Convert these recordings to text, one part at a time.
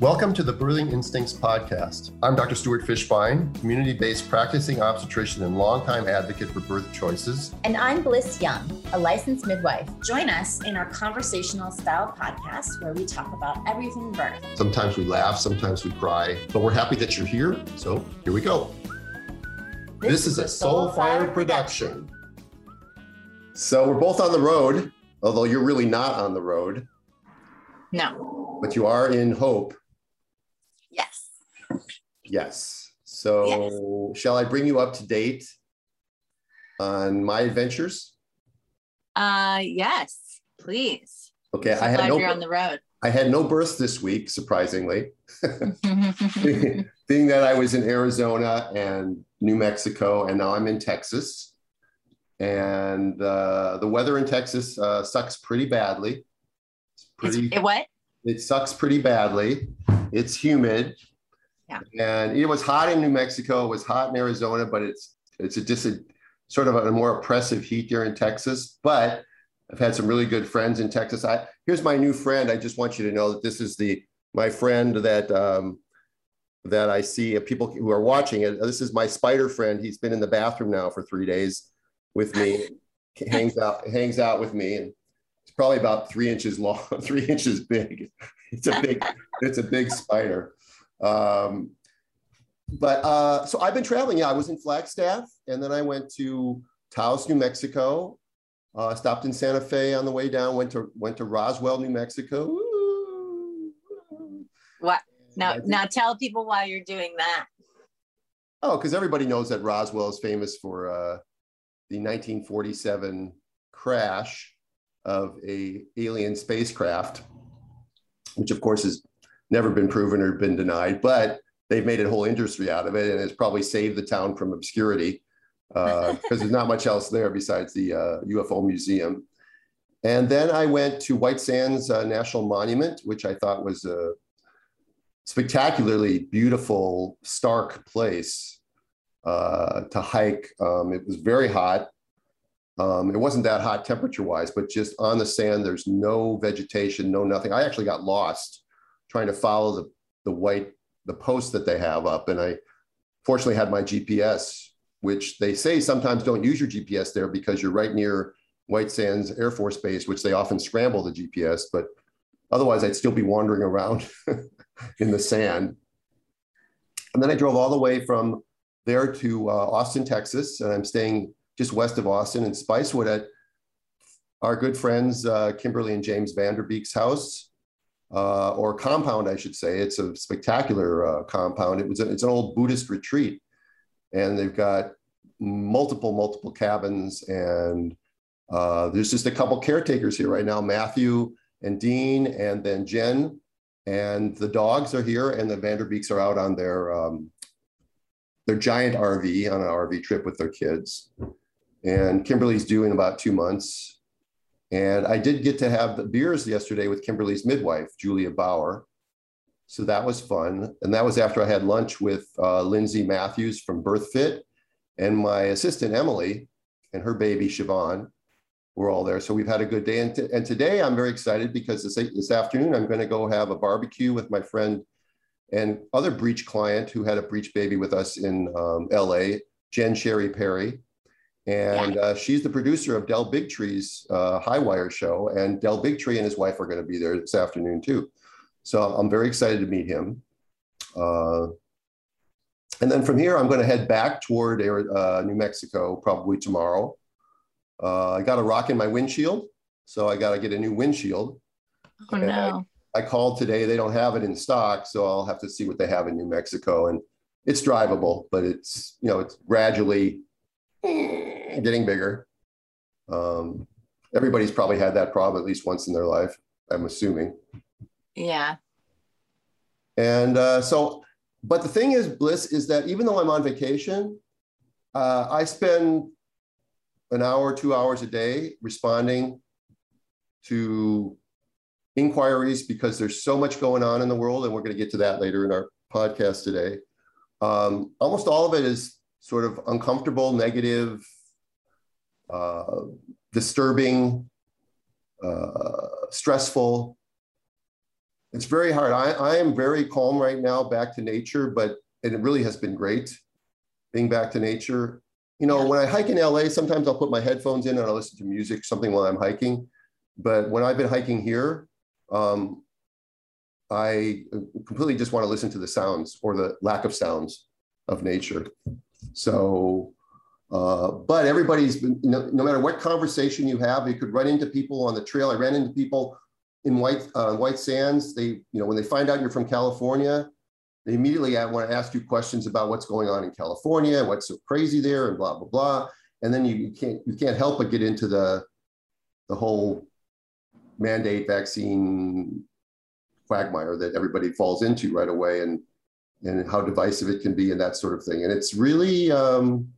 Welcome to the Birthing Instincts podcast. I'm Dr. Stuart Fishbein, community based practicing obstetrician and longtime advocate for birth choices. And I'm Bliss Young, a licensed midwife. Join us in our conversational style podcast where we talk about everything birth. Sometimes we laugh, sometimes we cry, but we're happy that you're here. So here we go. This, this is a Soulfire production. So we're both on the road, although you're really not on the road. No. But you are in Hope Yes. So, yes. shall I bring you up to date on my adventures? Uh, yes, please. Okay, so I had no. You're on the road. I had no birth this week, surprisingly. Being that I was in Arizona and New Mexico, and now I'm in Texas. And uh, the weather in Texas uh, sucks pretty badly. It's pretty. It's, it what? It sucks pretty badly. It's humid. Yeah. And it was hot in New Mexico. It was hot in Arizona, but it's it's a, just a sort of a, more oppressive heat here in Texas. But I've had some really good friends in Texas. I here's my new friend. I just want you to know that this is the my friend that um, that I see people who are watching it. This is my spider friend. He's been in the bathroom now for three days with me. hangs out hangs out with me, and it's probably about three inches long, three inches big. It's a big it's a big spider. Um, but uh, so I've been traveling. Yeah, I was in Flagstaff, and then I went to Taos, New Mexico. Uh, stopped in Santa Fe on the way down. Went to went to Roswell, New Mexico. What? Now, now tell people why you're doing that. Oh, because everybody knows that Roswell is famous for uh, the 1947 crash of a alien spacecraft, which of course is never been proven or been denied, but they've made a whole industry out of it and it's probably saved the town from obscurity because uh, there's not much else there besides the uh, UFO museum. And then I went to White Sands uh, National Monument, which I thought was a spectacularly beautiful, stark place uh, to hike. Um, it was very hot. Um, it wasn't that hot temperature wise, but just on the sand, there's no vegetation, no nothing. I actually got lost trying to follow the, the white, the post that they have up. And I fortunately had my GPS, which they say sometimes don't use your GPS there because you're right near White Sands Air Force Base, which they often scramble the GPS, but otherwise I'd still be wandering around in the sand. And then I drove all the way from there to uh, Austin, Texas, and I'm staying just west of Austin in Spicewood at our good friends uh, Kimberly and James Van Der Beek's house uh, or compound, I should say. It's a spectacular uh, compound. It was a, it's an old Buddhist retreat, and they've got multiple multiple cabins, and uh, there's just a couple caretakers here right now, Matthew and Dean, and then Jen, and the dogs are here, and the Van Der Beeks are out on their um, their giant RV on an RV trip with their kids, and Kimberly's due in about two months and I did get to have the beers yesterday with Kimberly's midwife, Julia Bauer. So that was fun. And that was after I had lunch with uh, Lindsay Matthews from BirthFit and my assistant, Emily, and her baby, Siobhan. We're all there. So we've had a good day. And, t- and today I'm very excited because this, this afternoon I'm going to go have a barbecue with my friend and other breech client who had a breech baby with us in um, LA, Jen Sherry Perry and uh, she's the producer of Del Bigtree's uh, High Wire show, and Del Bigtree and his wife are going to be there this afternoon too. So I'm very excited to meet him. Uh, and then from here, I'm going to head back toward uh, New Mexico probably tomorrow. Uh, I got a rock in my windshield, so I got to get a new windshield. Oh no! I, I called today; they don't have it in stock, so I'll have to see what they have in New Mexico. And it's drivable, but it's you know it's gradually getting bigger. Um, everybody's probably had that problem at least once in their life, I'm assuming. Yeah. And uh, so, but the thing is, Bliss, is that even though I'm on vacation, uh, I spend an hour, two hours a day responding to inquiries because there's so much going on in the world. And we're going to get to that later in our podcast today. Um, almost all of it is sort of uncomfortable, negative, uh, disturbing, uh, stressful. It's very hard. I, I am very calm right now, back to nature, but and it really has been great being back to nature. You know, when I hike in LA, sometimes I'll put my headphones in and I'll listen to music, something while I'm hiking. But when I've been hiking here, um, I completely just want to listen to the sounds or the lack of sounds of nature. So, uh, but everybody's been, know, no matter what conversation you have, you could run into people on the trail. I ran into people in White uh, White Sands. They, you know, when they find out you're from California, they immediately want to ask you questions about what's going on in California, what's so crazy there, and blah blah blah. And then you, you can't you can't help but get into the the whole mandate vaccine quagmire that everybody falls into right away, and and how divisive it can be and that sort of thing. And it's really um,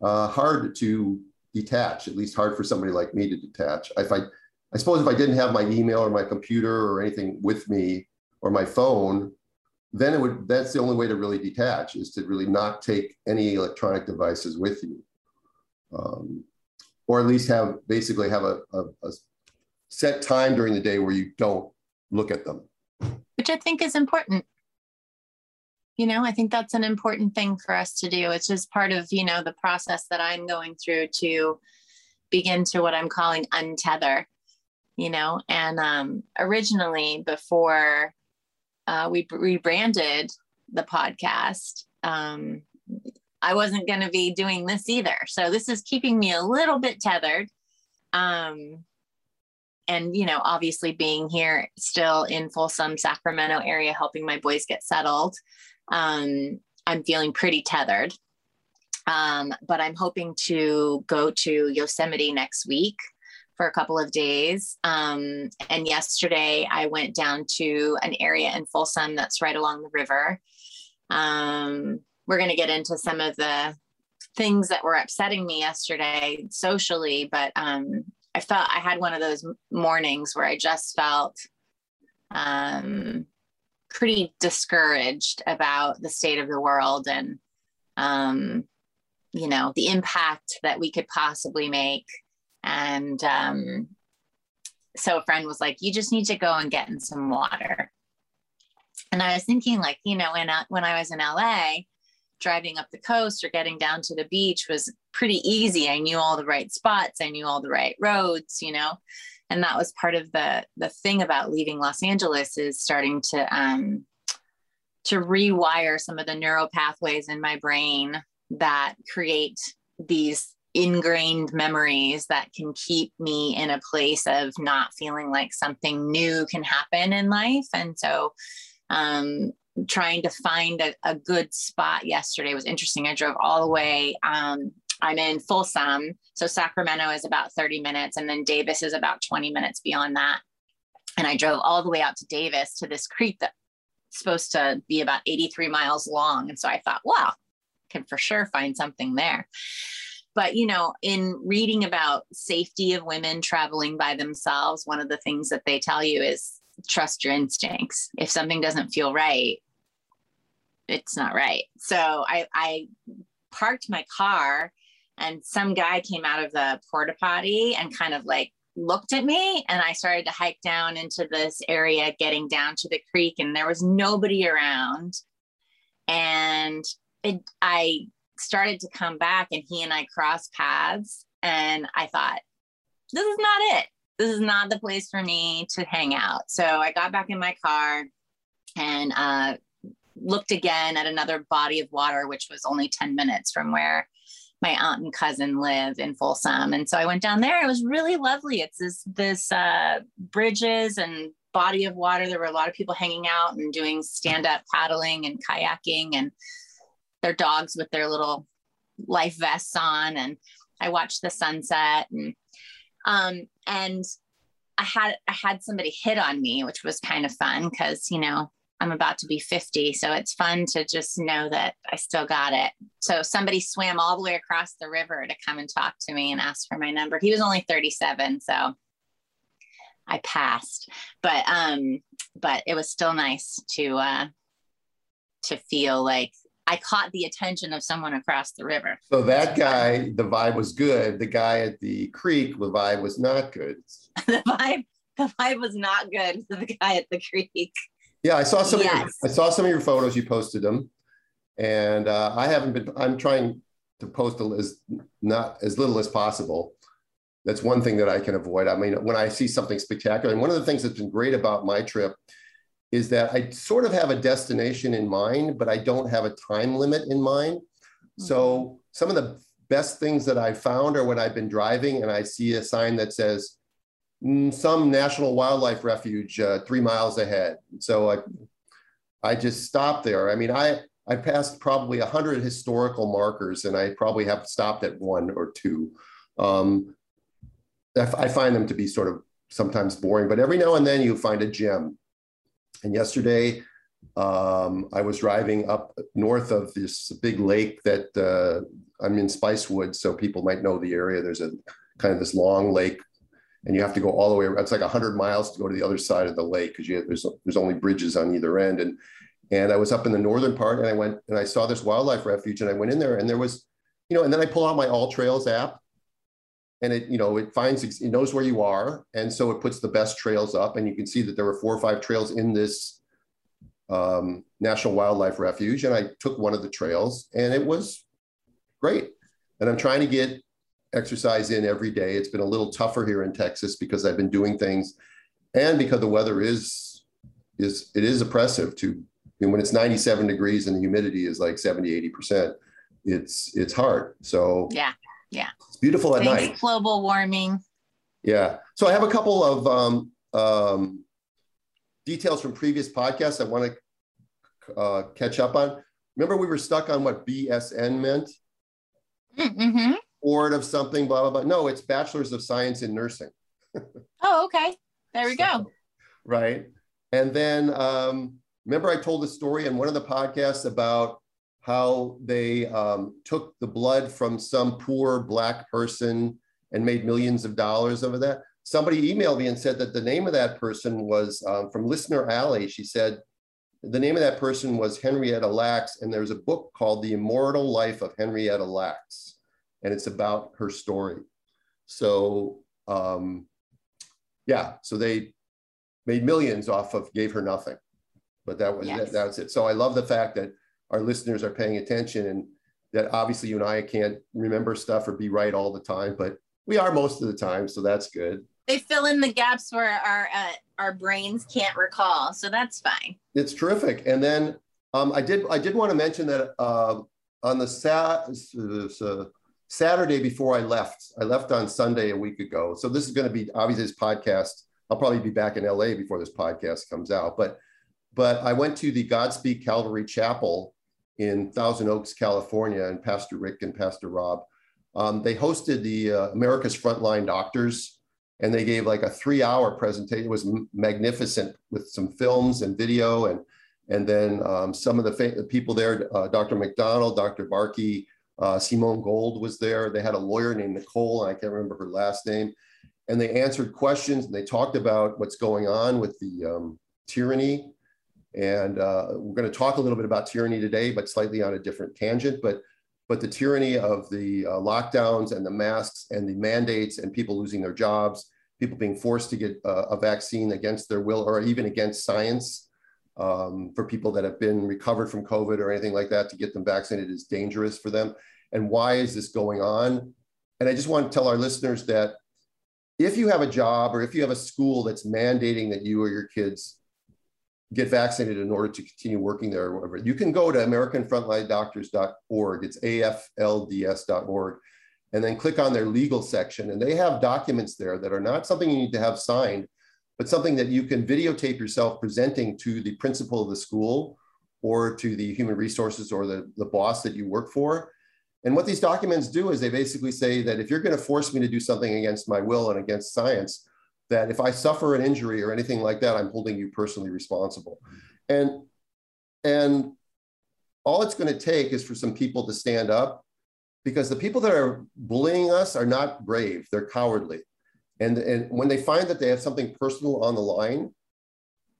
uh, hard to detach, at least hard for somebody like me to detach. If I, I suppose if I didn't have my email or my computer or anything with me or my phone, then it would that's the only way to really detach is to really not take any electronic devices with you. Um, or at least have basically have a, a, a, set time during the day where you don't look at them. Which i think is important you know i think that's an important thing for us to do it's just part of you know the process that i'm going through to begin to what i'm calling untether you know and um, originally before uh, we rebranded the podcast, um, I wasn't going to be doing this either. So this is keeping me a little bit tethered. Um, and, you know, obviously being here still in Folsom, Sacramento area, helping my boys get settled, um, I'm feeling pretty tethered. Um, but I'm hoping to go to Yosemite next week for a couple of days. Um, and yesterday I went down to an area in Folsom that's right along the river. Um, we're going to get into some of the things that were upsetting me yesterday socially, but um, I felt I had one of those mornings where I just felt um, pretty discouraged about the state of the world and, um, you know, the impact that we could possibly make and um, so a friend was like, you just need to go and get in some water. And I was thinking, like, you know, when, I, when I was in LA, driving up the coast or getting down to the beach was pretty easy. I knew all the right spots, I knew all the right roads, you know. And that was part of the the thing about leaving Los Angeles is starting to um, to rewire some of the neural pathways in my brain that create these ingrained memories that can keep me in a place of not feeling like something new can happen in life. And so, um, trying to find a, a, good spot yesterday was interesting. I drove all the way. Um, I'm in Folsom. So Sacramento is about 30 minutes, and then Davis is about 20 minutes beyond that. And I drove all the way out to Davis to this creek that's supposed to be about 83 miles long. And so I thought, wow, can for sure find something there but you know in reading about safety of women traveling by themselves one of the things that they tell you is trust your instincts if something doesn't feel right it's not right so i i parked my car and some guy came out of the porta potty and kind of like looked at me and I started to hike down into this area getting down to the creek and there was nobody around and it, I started to come back and he and I crossed paths. And I thought, this is not it. This is not the place for me to hang out. So I got back in my car and uh, looked again at another body of water, which was only 10 minutes from where my aunt and cousin live in Folsom. And so I went down there. It was really lovely. It's this, this uh, bridges and body of water. There were a lot of people hanging out and doing stand up paddling and kayaking. And their dogs with their little life vests on and I watched the sunset and um and I had I had somebody hit on me which was kind of fun cuz you know I'm about to be 50 so it's fun to just know that I still got it. So somebody swam all the way across the river to come and talk to me and ask for my number. He was only 37 so I passed. But um but it was still nice to uh to feel like I caught the attention of someone across the river. So that guy, the vibe was good. The guy at the creek, the vibe was not good. the vibe, the vibe was not good the guy at the creek. Yeah, I saw some. Yes. Of your, I saw some of your photos. You posted them, and uh, I haven't been. I'm trying to post as not as little as possible. That's one thing that I can avoid. I mean, when I see something spectacular, and one of the things that's been great about my trip is that I sort of have a destination in mind, but I don't have a time limit in mind. Mm-hmm. So some of the best things that I found are when I've been driving and I see a sign that says some national wildlife refuge uh, three miles ahead. So I, I just stopped there. I mean, I I passed probably a hundred historical markers, and I probably have stopped at one or two. Um, I find them to be sort of sometimes boring, but every now and then you find a gem. And yesterday, um, I was driving up north of this big lake that uh, I'm in Spicewood, so people might know the area. There's a kind of this long lake, and you have to go all the way. It's like 100 miles to go to the other side of the lake because there's there's only bridges on either end. And and I was up in the northern part, and I went and I saw this wildlife refuge, and I went in there, and there was, you know, and then I pull out my All Trails app, and it you know it finds it knows where you are and so it puts the best trails up and you can see that there were four or five trails in this um, national wildlife refuge and i took one of the trails and it was great and i'm trying to get exercise in every day it's been a little tougher here in texas because i've been doing things and because the weather is is it is oppressive to and when it's 97 degrees and the humidity is like 70 80 percent it's it's hard so yeah yeah. It's beautiful at Thanks, night. Global warming. Yeah. So I have a couple of um, um, details from previous podcasts I want to uh, catch up on. Remember, we were stuck on what BSN meant? Mm-hmm. Board of something, blah, blah, blah. No, it's Bachelors of Science in Nursing. oh, okay. There we so, go. Right. And then um, remember, I told the story in one of the podcasts about how they um, took the blood from some poor black person and made millions of dollars over that. Somebody emailed me and said that the name of that person was um, from Listener Alley. She said the name of that person was Henrietta Lacks, and there's a book called The Immortal Life of Henrietta Lacks, and it's about her story. So, um, yeah, so they made millions off of gave her nothing, but that was yes. that, that was it. So I love the fact that our listeners are paying attention and that obviously you and I can't remember stuff or be right all the time, but we are most of the time, so that's good. They fill in the gaps where our uh, our brains can't recall, so that's fine. It's terrific. And then um, I did I did want to mention that uh, on the sa- uh, Saturday before I left, I left on Sunday a week ago. So this is going to be obviously this podcast. I'll probably be back in LA before this podcast comes out, but but I went to the Godspeak Calvary Chapel in Thousand Oaks, California, and Pastor Rick and Pastor Rob. Um, they hosted the uh, America's Frontline Doctors, and they gave like a three-hour presentation. It was m- magnificent with some films and video, and and then um, some of the fa- people there, uh, Dr. McDonald, Dr. Barkey, uh, Simone Gold was there. They had a lawyer named Nicole, and I can't remember her last name, and they answered questions and they talked about what's going on with the um, tyranny and uh, we're going to talk a little bit about tyranny today, but slightly on a different tangent. But but the tyranny of the uh, lockdowns and the masks and the mandates and people losing their jobs, people being forced to get uh, a vaccine against their will or even against science um, for people that have been recovered from COVID or anything like that to get them vaccinated is dangerous for them. And why is this going on? And I just want to tell our listeners that if you have a job or if you have a school that's mandating that you or your kids get vaccinated in order to continue working there or whatever. You can go to AmericanFrontlineDoctors.org. It's AFLDS.org. And then click on their legal section. And they have documents there that are not something you need to have signed, but something that you can videotape yourself presenting to the principal of the school or to the human resources or the, the boss that you work for. And what these documents do is they basically say that if you're going to force me to do something against my will and against science, that if I suffer an injury or anything like that, I'm holding you personally responsible. And and all it's going to take is for some people to stand up because the people that are bullying us are not brave, they're cowardly. And, and when they find that they have something personal on the line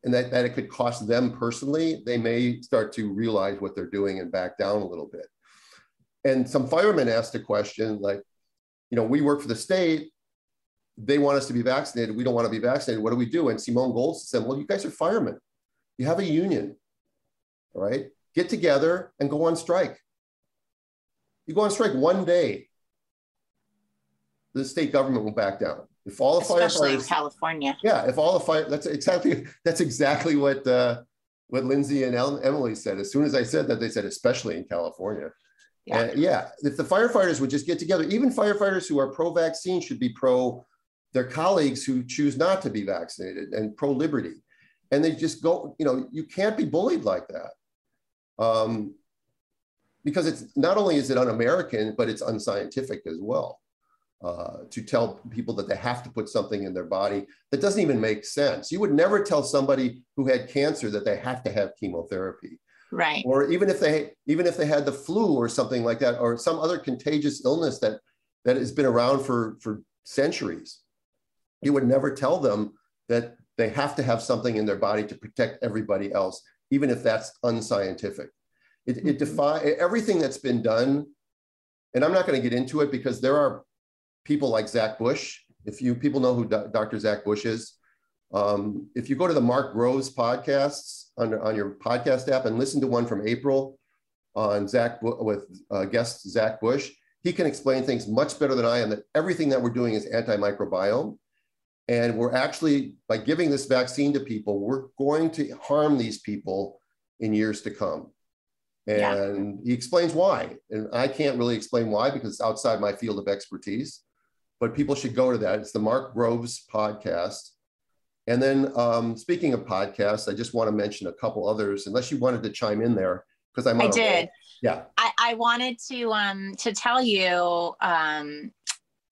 and that, that it could cost them personally, they may start to realize what they're doing and back down a little bit. And some firemen asked a question like, you know, we work for the state, they want us to be vaccinated. We don't want to be vaccinated. What do we do? And Simone Gold said, well, you guys are firemen. You have a union, all right? Get together and go on strike. You go on strike one day, the state government will back down. If all the Especially firefighters, in California. yeah, if all the fire, that's exactly that's exactly what uh, what Lindsay and Emily said. As soon as I said that, they said, especially in California. Yeah. Uh, yeah. If the firefighters would just get together, even firefighters who are pro vaccine should be pro their colleagues who choose not to be vaccinated and pro liberty. And they just go, you know, you can't be bullied like that. Um, because it's not only is it un-American, but it's unscientific as well. Uh, to tell people that they have to put something in their body that doesn't even make sense. You would never tell somebody who had cancer that they have to have chemotherapy. Right. Or even if they even if they had the flu or something like that, or some other contagious illness that that has been around for for centuries, you would never tell them that they have to have something in their body to protect everybody else, even if that's unscientific. It, it mm-hmm. defy everything that's been done, and I'm not going to get into it because there are people like Zach Bush. If you people know who Dr. Zach Bush is, um, if you go to the Mark Groves podcasts on, on your podcast app and listen to one from April on Zach with uh, guest Zach Bush, he can explain things much better than I am. That everything that we're doing is antimicrobiome, and we're actually by giving this vaccine to people, we're going to harm these people in years to come. And yeah. he explains why, and I can't really explain why because it's outside my field of expertise. But people should go to that. It's the Mark Groves podcast and then um, speaking of podcasts, I just want to mention a couple others, unless you wanted to chime in there, because I'm. I did. Yeah. I, I wanted to um, to tell you. Um,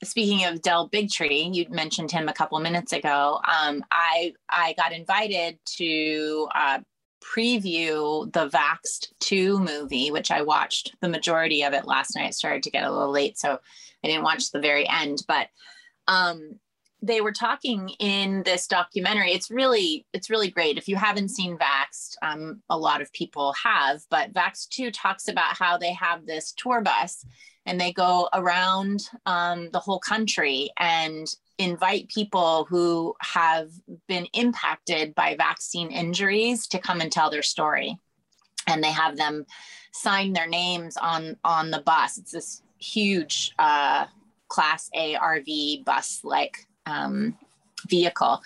speaking of Del Bigtree, you mentioned him a couple minutes ago. Um, I I got invited to uh, preview the Vaxxed 2 movie, which I watched the majority of it last night. started to get a little late, so I didn't watch the very end. But um, they were talking in this documentary it's really it's really great if you haven't seen vaxxed um, a lot of people have but vaxxed 2 talks about how they have this tour bus and they go around um, the whole country and invite people who have been impacted by vaccine injuries to come and tell their story and they have them sign their names on on the bus it's this huge uh, class a rv bus like um, vehicle.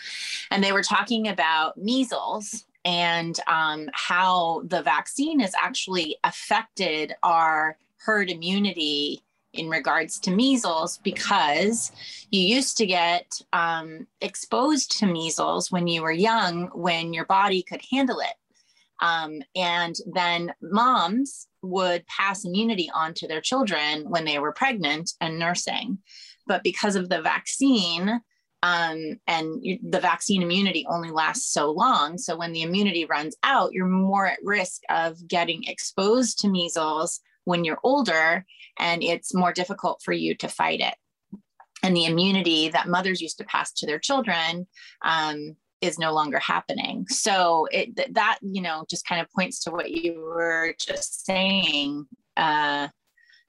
And they were talking about measles and um, how the vaccine has actually affected our herd immunity in regards to measles because you used to get um, exposed to measles when you were young when your body could handle it. Um, and then moms would pass immunity on to their children when they were pregnant and nursing. But because of the vaccine, um, and the vaccine immunity only lasts so long. So when the immunity runs out, you're more at risk of getting exposed to measles when you're older, and it's more difficult for you to fight it. And the immunity that mothers used to pass to their children um, is no longer happening. So it that you know just kind of points to what you were just saying. Uh,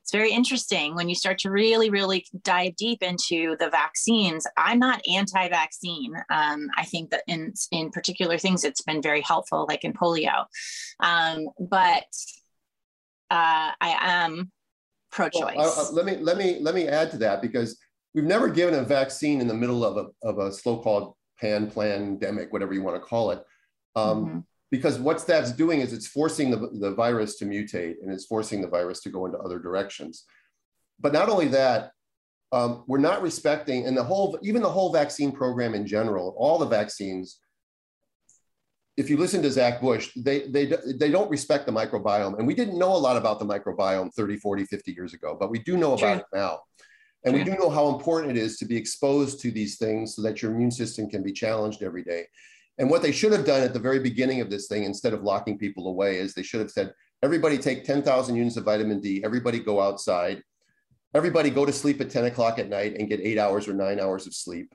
it's very interesting when you start to really, really dive deep into the vaccines. I'm not anti-vaccine. Um, I think that in in particular things, it's been very helpful, like in polio. Um, but uh, I am pro-choice. Well, uh, let me let me let me add to that because we've never given a vaccine in the middle of a of a so-called pan pandemic, whatever you want to call it. Um, mm-hmm because what that's doing is it's forcing the, the virus to mutate and it's forcing the virus to go into other directions. But not only that, um, we're not respecting, and the whole, even the whole vaccine program in general, all the vaccines, if you listen to Zach Bush, they, they, they don't respect the microbiome. And we didn't know a lot about the microbiome 30, 40, 50 years ago, but we do know about True. it now. And True. we do know how important it is to be exposed to these things so that your immune system can be challenged every day. And what they should have done at the very beginning of this thing, instead of locking people away, is they should have said, everybody take 10,000 units of vitamin D, everybody go outside, everybody go to sleep at 10 o'clock at night and get eight hours or nine hours of sleep.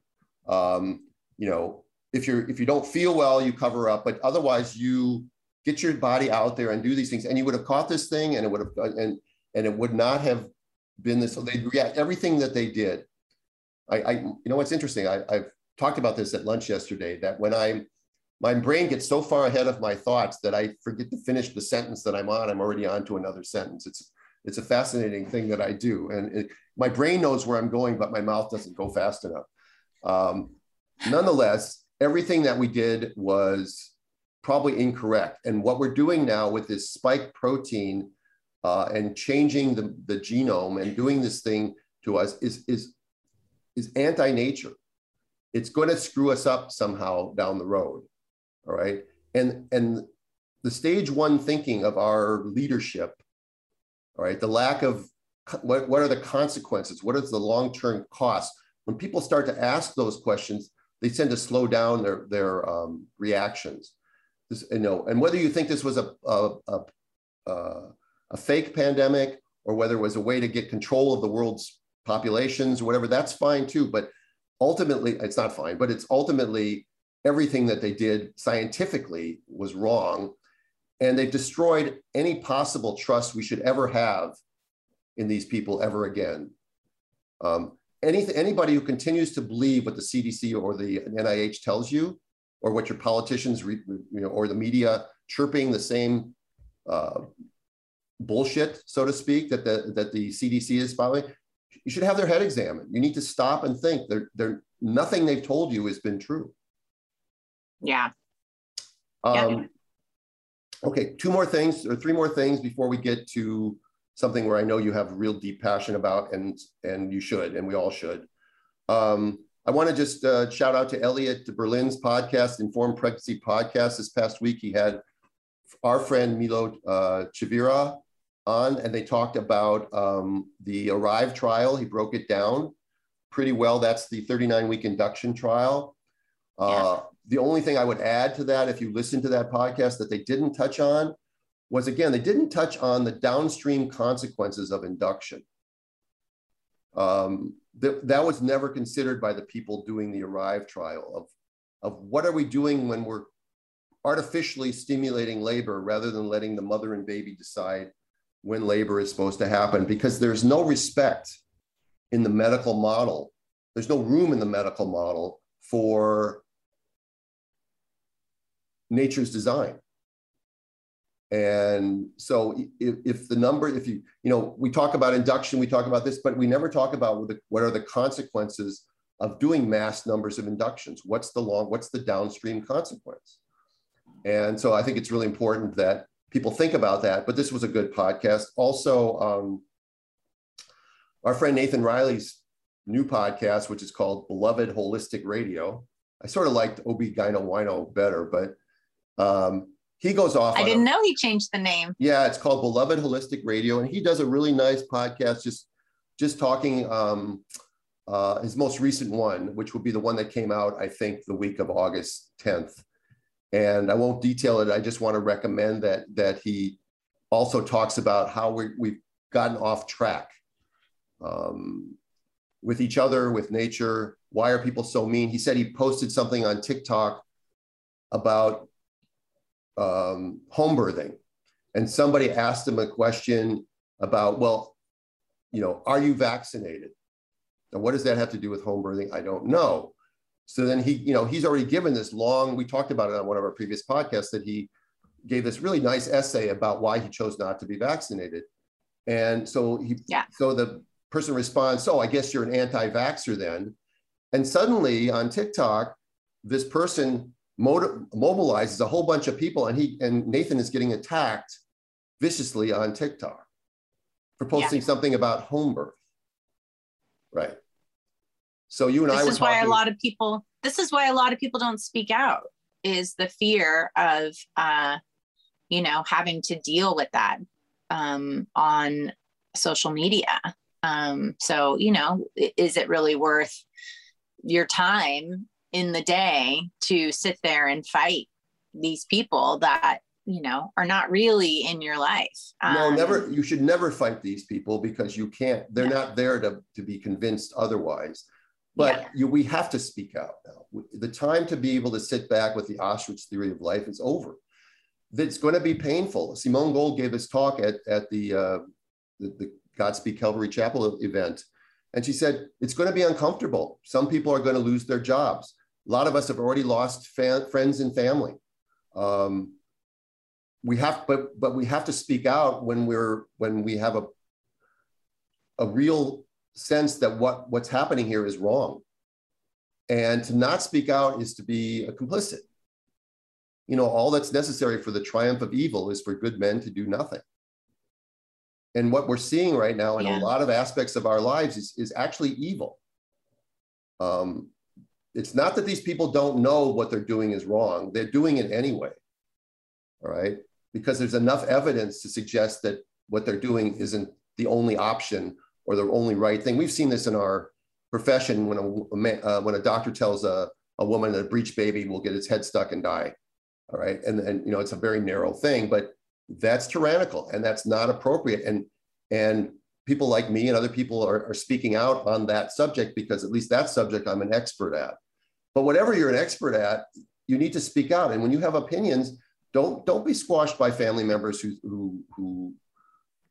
Um, you know, if you're if you don't feel well, you cover up, but otherwise you get your body out there and do these things. And you would have caught this thing and it would have and and it would not have been this. So they react everything that they did I, I you know what's interesting. I, I've talked about this at lunch yesterday. That when I'm my brain gets so far ahead of my thoughts that I forget to finish the sentence that I'm on. I'm already on to another sentence. It's it's a fascinating thing that I do, and it, my brain knows where I'm going, but my mouth doesn't go fast enough. Um, nonetheless, everything that we did was probably incorrect. And what we're doing now with this spike protein uh, and changing the, the genome and doing this thing to us is, is, is anti-nature. It's going to screw us up somehow down the road. All right. And, and the stage one thinking of our leadership, all right, the lack of what, what are the consequences? What is the long-term cost? When people start to ask those questions, they tend to slow down their, their um, reactions. This, you know, and whether you think this was a, a, a, a fake pandemic or whether it was a way to get control of the world's populations or whatever, that's fine too. But ultimately, it's not fine, but it's ultimately everything that they did scientifically was wrong. And they've destroyed any possible trust we should ever have in these people ever again. Um, any, anybody who continues to believe what the CDC or the NIH tells you, or what your politicians, re, you know, or the media chirping the same uh, bullshit, so to speak, that the that the CDC is following, you should have their head examined. You need to stop and think. They're, they're nothing they've told you has been true. Yeah. Um, yeah. Okay, two more things or three more things before we get to something where I know you have real deep passion about, and and you should, and we all should. Um, I want to just uh, shout out to Elliot Berlin's podcast, Informed Pregnancy Podcast. This past week, he had our friend Milo uh, Chavira on, and they talked about um, the Arrive trial. He broke it down pretty well. That's the 39 week induction trial. Uh, The only thing I would add to that, if you listen to that podcast, that they didn't touch on was again, they didn't touch on the downstream consequences of induction. Um, that, that was never considered by the people doing the Arrive trial of, of what are we doing when we're artificially stimulating labor rather than letting the mother and baby decide when labor is supposed to happen because there's no respect in the medical model. There's no room in the medical model for nature's design. And so if, if, the number, if you, you know, we talk about induction, we talk about this, but we never talk about what, the, what are the consequences of doing mass numbers of inductions? What's the long, what's the downstream consequence? And so I think it's really important that people think about that, but this was a good podcast. Also, um, our friend Nathan Riley's new podcast, which is called Beloved Holistic Radio. I sort of liked OB Gyno Wino better, but um, he goes off. I didn't a, know he changed the name. Yeah, it's called Beloved Holistic Radio, and he does a really nice podcast, just just talking. Um, uh, his most recent one, which will be the one that came out, I think, the week of August 10th. And I won't detail it. I just want to recommend that that he also talks about how we, we've gotten off track um, with each other, with nature. Why are people so mean? He said he posted something on TikTok about um, home birthing, and somebody asked him a question about, well, you know, are you vaccinated? And what does that have to do with home birthing? I don't know. So then he, you know, he's already given this long, we talked about it on one of our previous podcasts that he gave this really nice essay about why he chose not to be vaccinated. And so he, yeah. so the person responds, so I guess you're an anti-vaxxer then. And suddenly on TikTok, this person mobilizes a whole bunch of people, and he and Nathan is getting attacked viciously on TikTok for posting yeah. something about home birth. Right. So you and this I. This is why a lot of people. This is why a lot of people don't speak out. Is the fear of, uh, you know, having to deal with that um, on social media. Um, so you know, is it really worth your time in the day to sit there and fight these people that you know are not really in your life. Um, no never you should never fight these people because you can't they're not there to, to be convinced otherwise. But yeah. you, we have to speak out now. The time to be able to sit back with the auschwitz theory of life is over. It's going to be painful. Simone gold gave this talk at, at the, uh, the, the godspeak calvary chapel event. And she said, it's going to be uncomfortable. Some people are going to lose their jobs. A lot of us have already lost friends and family. Um, we have, but but we have to speak out when we're when we have a a real sense that what what's happening here is wrong. And to not speak out is to be a complicit. You know, all that's necessary for the triumph of evil is for good men to do nothing. And what we're seeing right now in yeah. a lot of aspects of our lives is, is actually evil. Um, it's not that these people don't know what they're doing is wrong, they're doing it anyway. All right. Because there's enough evidence to suggest that what they're doing isn't the only option or the only right thing. We've seen this in our profession when a, uh, when a doctor tells a, a woman that a breech baby will get its head stuck and die. All right. And, and, you know, it's a very narrow thing, but that's tyrannical and that's not appropriate. And, and people like me and other people are, are speaking out on that subject because at least that subject I'm an expert at. But whatever you're an expert at, you need to speak out. And when you have opinions, don't don't be squashed by family members who who who,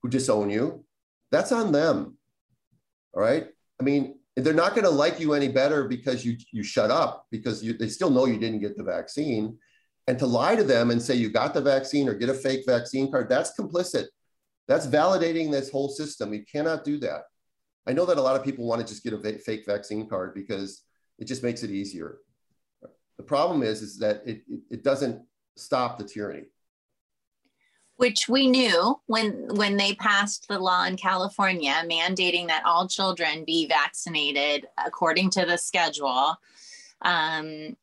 who disown you. That's on them. All right. I mean, they're not going to like you any better because you you shut up because you, they still know you didn't get the vaccine and to lie to them and say you got the vaccine or get a fake vaccine card that's complicit that's validating this whole system you cannot do that i know that a lot of people want to just get a fake vaccine card because it just makes it easier the problem is is that it, it, it doesn't stop the tyranny which we knew when when they passed the law in California mandating that all children be vaccinated according to the schedule. Um,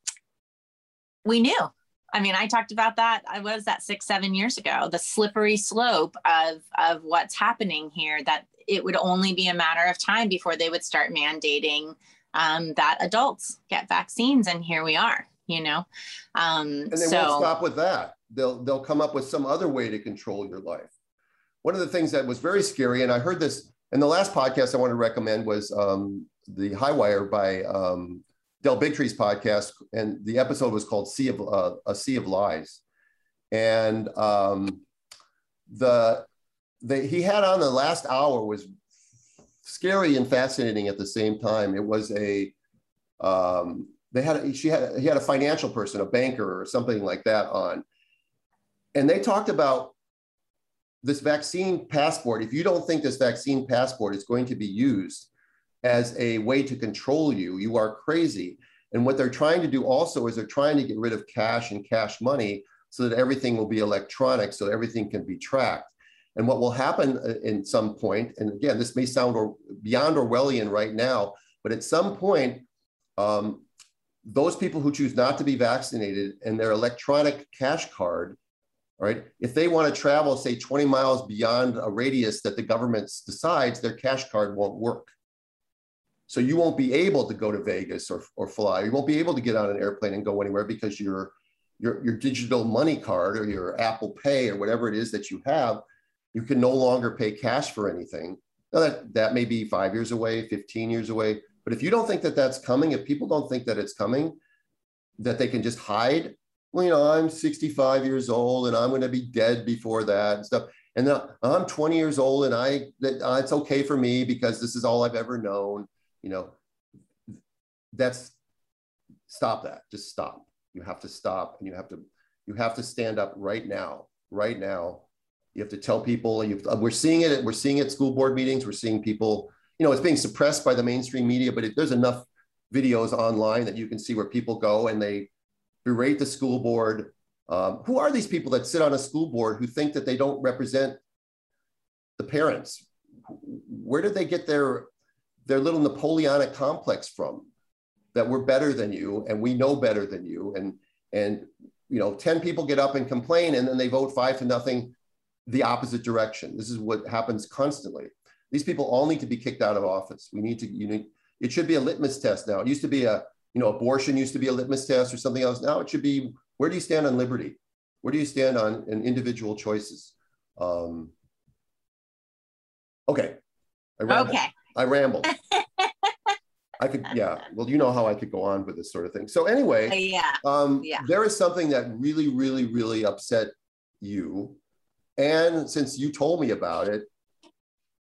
we knew. I mean, I talked about that. I was that six, seven years ago. The slippery slope of of what's happening here. That it would only be a matter of time before they would start mandating um, that adults get vaccines, and here we are. You know, um, and they so, won't stop with that they'll they'll come up with some other way to control your life. One of the things that was very scary, and I heard this in the last podcast I want to recommend was um, the High Wire by um, Del Bigtree's podcast, and the episode was called "Sea of uh, A Sea of Lies," and um, the, the he had on the last hour was scary and fascinating at the same time. It was a um, they had she had he had a financial person, a banker or something like that on, and they talked about this vaccine passport. If you don't think this vaccine passport is going to be used as a way to control you, you are crazy. And what they're trying to do also is they're trying to get rid of cash and cash money so that everything will be electronic, so everything can be tracked. And what will happen uh, in some point, and again, this may sound or, beyond Orwellian right now, but at some point, um, those people who choose not to be vaccinated and their electronic cash card right? If they want to travel, say 20 miles beyond a radius that the government decides, their cash card won't work. So you won't be able to go to Vegas or, or fly. You won't be able to get on an airplane and go anywhere because your, your, your digital money card or your Apple Pay or whatever it is that you have, you can no longer pay cash for anything. Now that, that may be five years away, 15 years away. But if you don't think that that's coming, if people don't think that it's coming, that they can just hide well, you know, I'm 65 years old and I'm going to be dead before that and stuff. And then I'm 20 years old and I, that, uh, it's okay for me because this is all I've ever known. You know, that's stop that. Just stop. You have to stop and you have to, you have to stand up right now, right now. You have to tell people uh, we're seeing it. We're seeing it at school board meetings. We're seeing people, you know, it's being suppressed by the mainstream media, but if there's enough videos online that you can see where people go and they berate the school board. Um, who are these people that sit on a school board who think that they don't represent the parents? Where did they get their their little Napoleonic complex from? That we're better than you and we know better than you, and and you know, ten people get up and complain, and then they vote five to nothing the opposite direction. This is what happens constantly. These people all need to be kicked out of office. We need to, you need, it should be a litmus test now. It used to be a, you know, abortion used to be a litmus test or something else. Now it should be, where do you stand on liberty? Where do you stand on, on individual choices? Um, okay. I rambled. Okay. I rambled. I could, yeah. Well, you know how I could go on with this sort of thing. So anyway, yeah. Um, yeah. There is something that really, really, really upset you, and since you told me about it,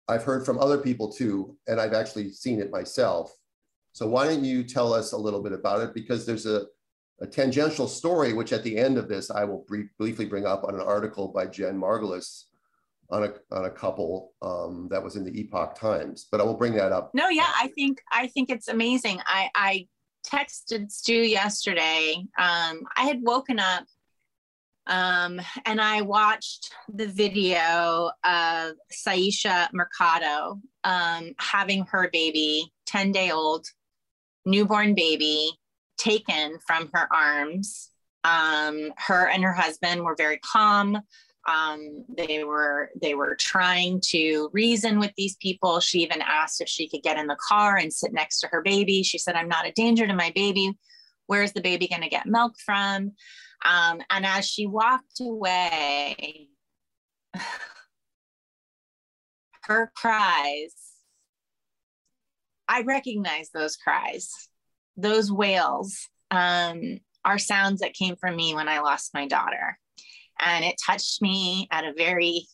I've heard from other people too, and I've actually seen it myself. So why don't you tell us a little bit about it? Because there's a, a tangential story, which at the end of this, I will brief, briefly bring up on an article by Jen Margulis on a, on a couple um, that was in the Epoch Times, but I will bring that up. No, yeah, I think, I think it's amazing. I, I texted Stu yesterday. Um, I had woken up um, and I watched the video of Syesha Mercado um, having her baby, 10 day old newborn baby, taken from her arms. Um, her and her husband were very calm. Um, they were they were trying to reason with these people. She even asked if she could get in the car and sit next to her baby. She said, "I'm not a danger to my baby. Where's the baby going to get milk from?" Um, and as she walked away, her cries, I recognize those cries, those wails um, are sounds that came from me when I lost my daughter. And it touched me at a very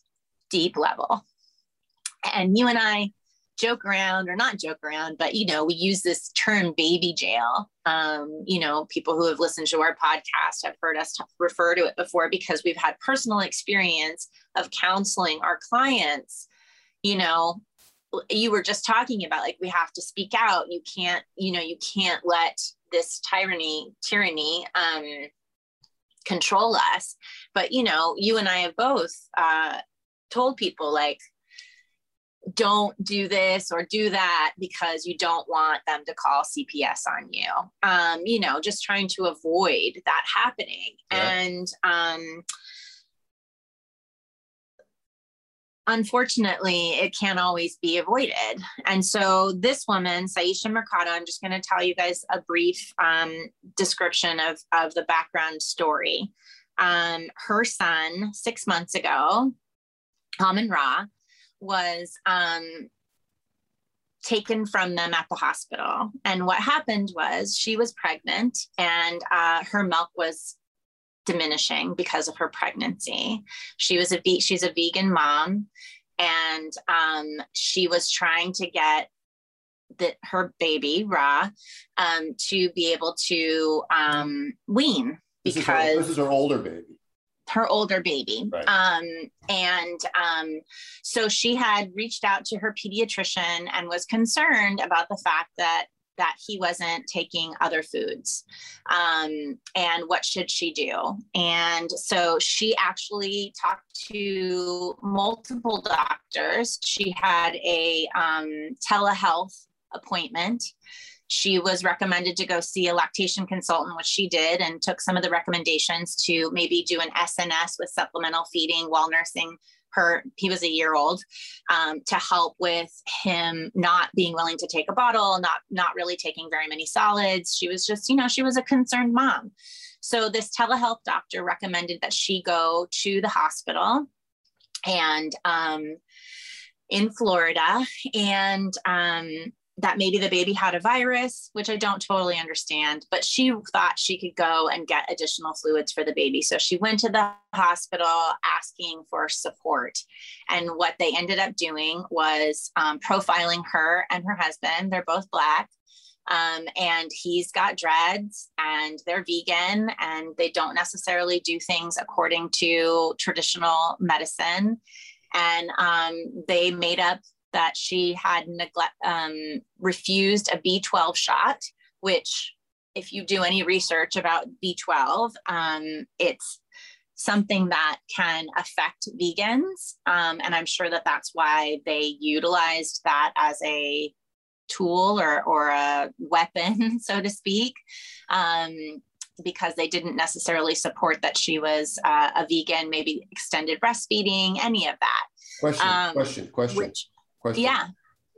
deep level. And you and I joke around or not joke around, but you know, we use this term baby jail. Um, you know, people who have listened to our podcast have heard us refer to it before because we've had personal experience of counseling our clients. You know, you were just talking about like we have to speak out. You can't, you know, you can't let this tyranny, tyranny, um, control us. But you know, you and I have both uh, told people like don't do this or do that because you don't want them to call CPS on you. Um, you know, just trying to avoid that happening. Yeah. And um, unfortunately, it can't always be avoided. And so, this woman, Syesha Mercado, I'm just going to tell you guys a brief um, description of, of the background story. Um, her son, six months ago, Amin Ra, was um, taken from them at the hospital. And what happened was she was pregnant and uh, her milk was diminishing because of her pregnancy. She was a she's a vegan mom, and um, she was trying to get that her baby Ra um, to be able to um, wean because this is, her, this is her older baby her older baby. Right. Um, and um, so she had reached out to her pediatrician and was concerned about the fact that that he wasn't taking other foods um, and what should she do and so she actually talked to multiple doctors she had a um, telehealth appointment she was recommended to go see a lactation consultant, which she did, and took some of the recommendations to maybe do an SNS with supplemental feeding while nursing her he was a year old um, to help with him not being willing to take a bottle not not really taking very many solids. She was just you know she was a concerned mom. So this telehealth doctor recommended that she go to the hospital and um, in florida and um, that maybe the baby had a virus, which I don't totally understand, but she thought she could go and get additional fluids for the baby. So she went to the hospital asking for support. And what they ended up doing was um, profiling her and her husband. They're both Black. Um, and he's got dreads and they're vegan and they don't necessarily do things according to traditional medicine. And um, they made up that she had neglect, um, refused a B12 shot, which, if you do any research about B12, um, it's something that can affect vegans. Um, and I'm sure that that's why they utilized that as a tool or, or a weapon, so to speak. Um, because they didn't necessarily support that she was uh, a vegan, maybe extended breastfeeding, any of that. Question, um, question, question. Which, question. Yeah.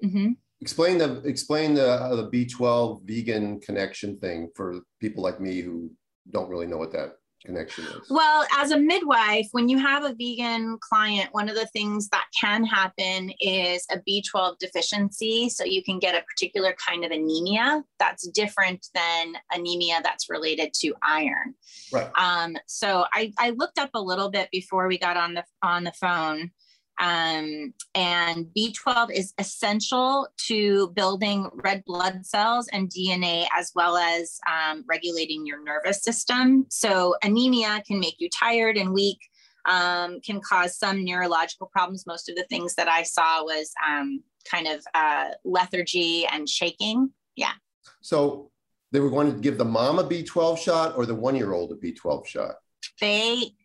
Mm-hmm. Explain the explain the uh, the B12 vegan connection thing for people like me who don't really know what that connection is. Well, as a midwife, when you have a vegan client, one of the things that can happen is a B12 deficiency. So you can get a particular kind of anemia that's different than anemia that's related to iron. Right. Um, so I, I looked up a little bit before we got on the on the phone Um, and B12 is essential to building red blood cells and DNA, as well as um, regulating your nervous system. So, anemia can make you tired and weak, um, can cause some neurological problems. Most of the things that I saw was um, kind of uh, lethargy and shaking. Yeah. So, they were going to give the mom a B12 shot or the one year old a B12 shot? They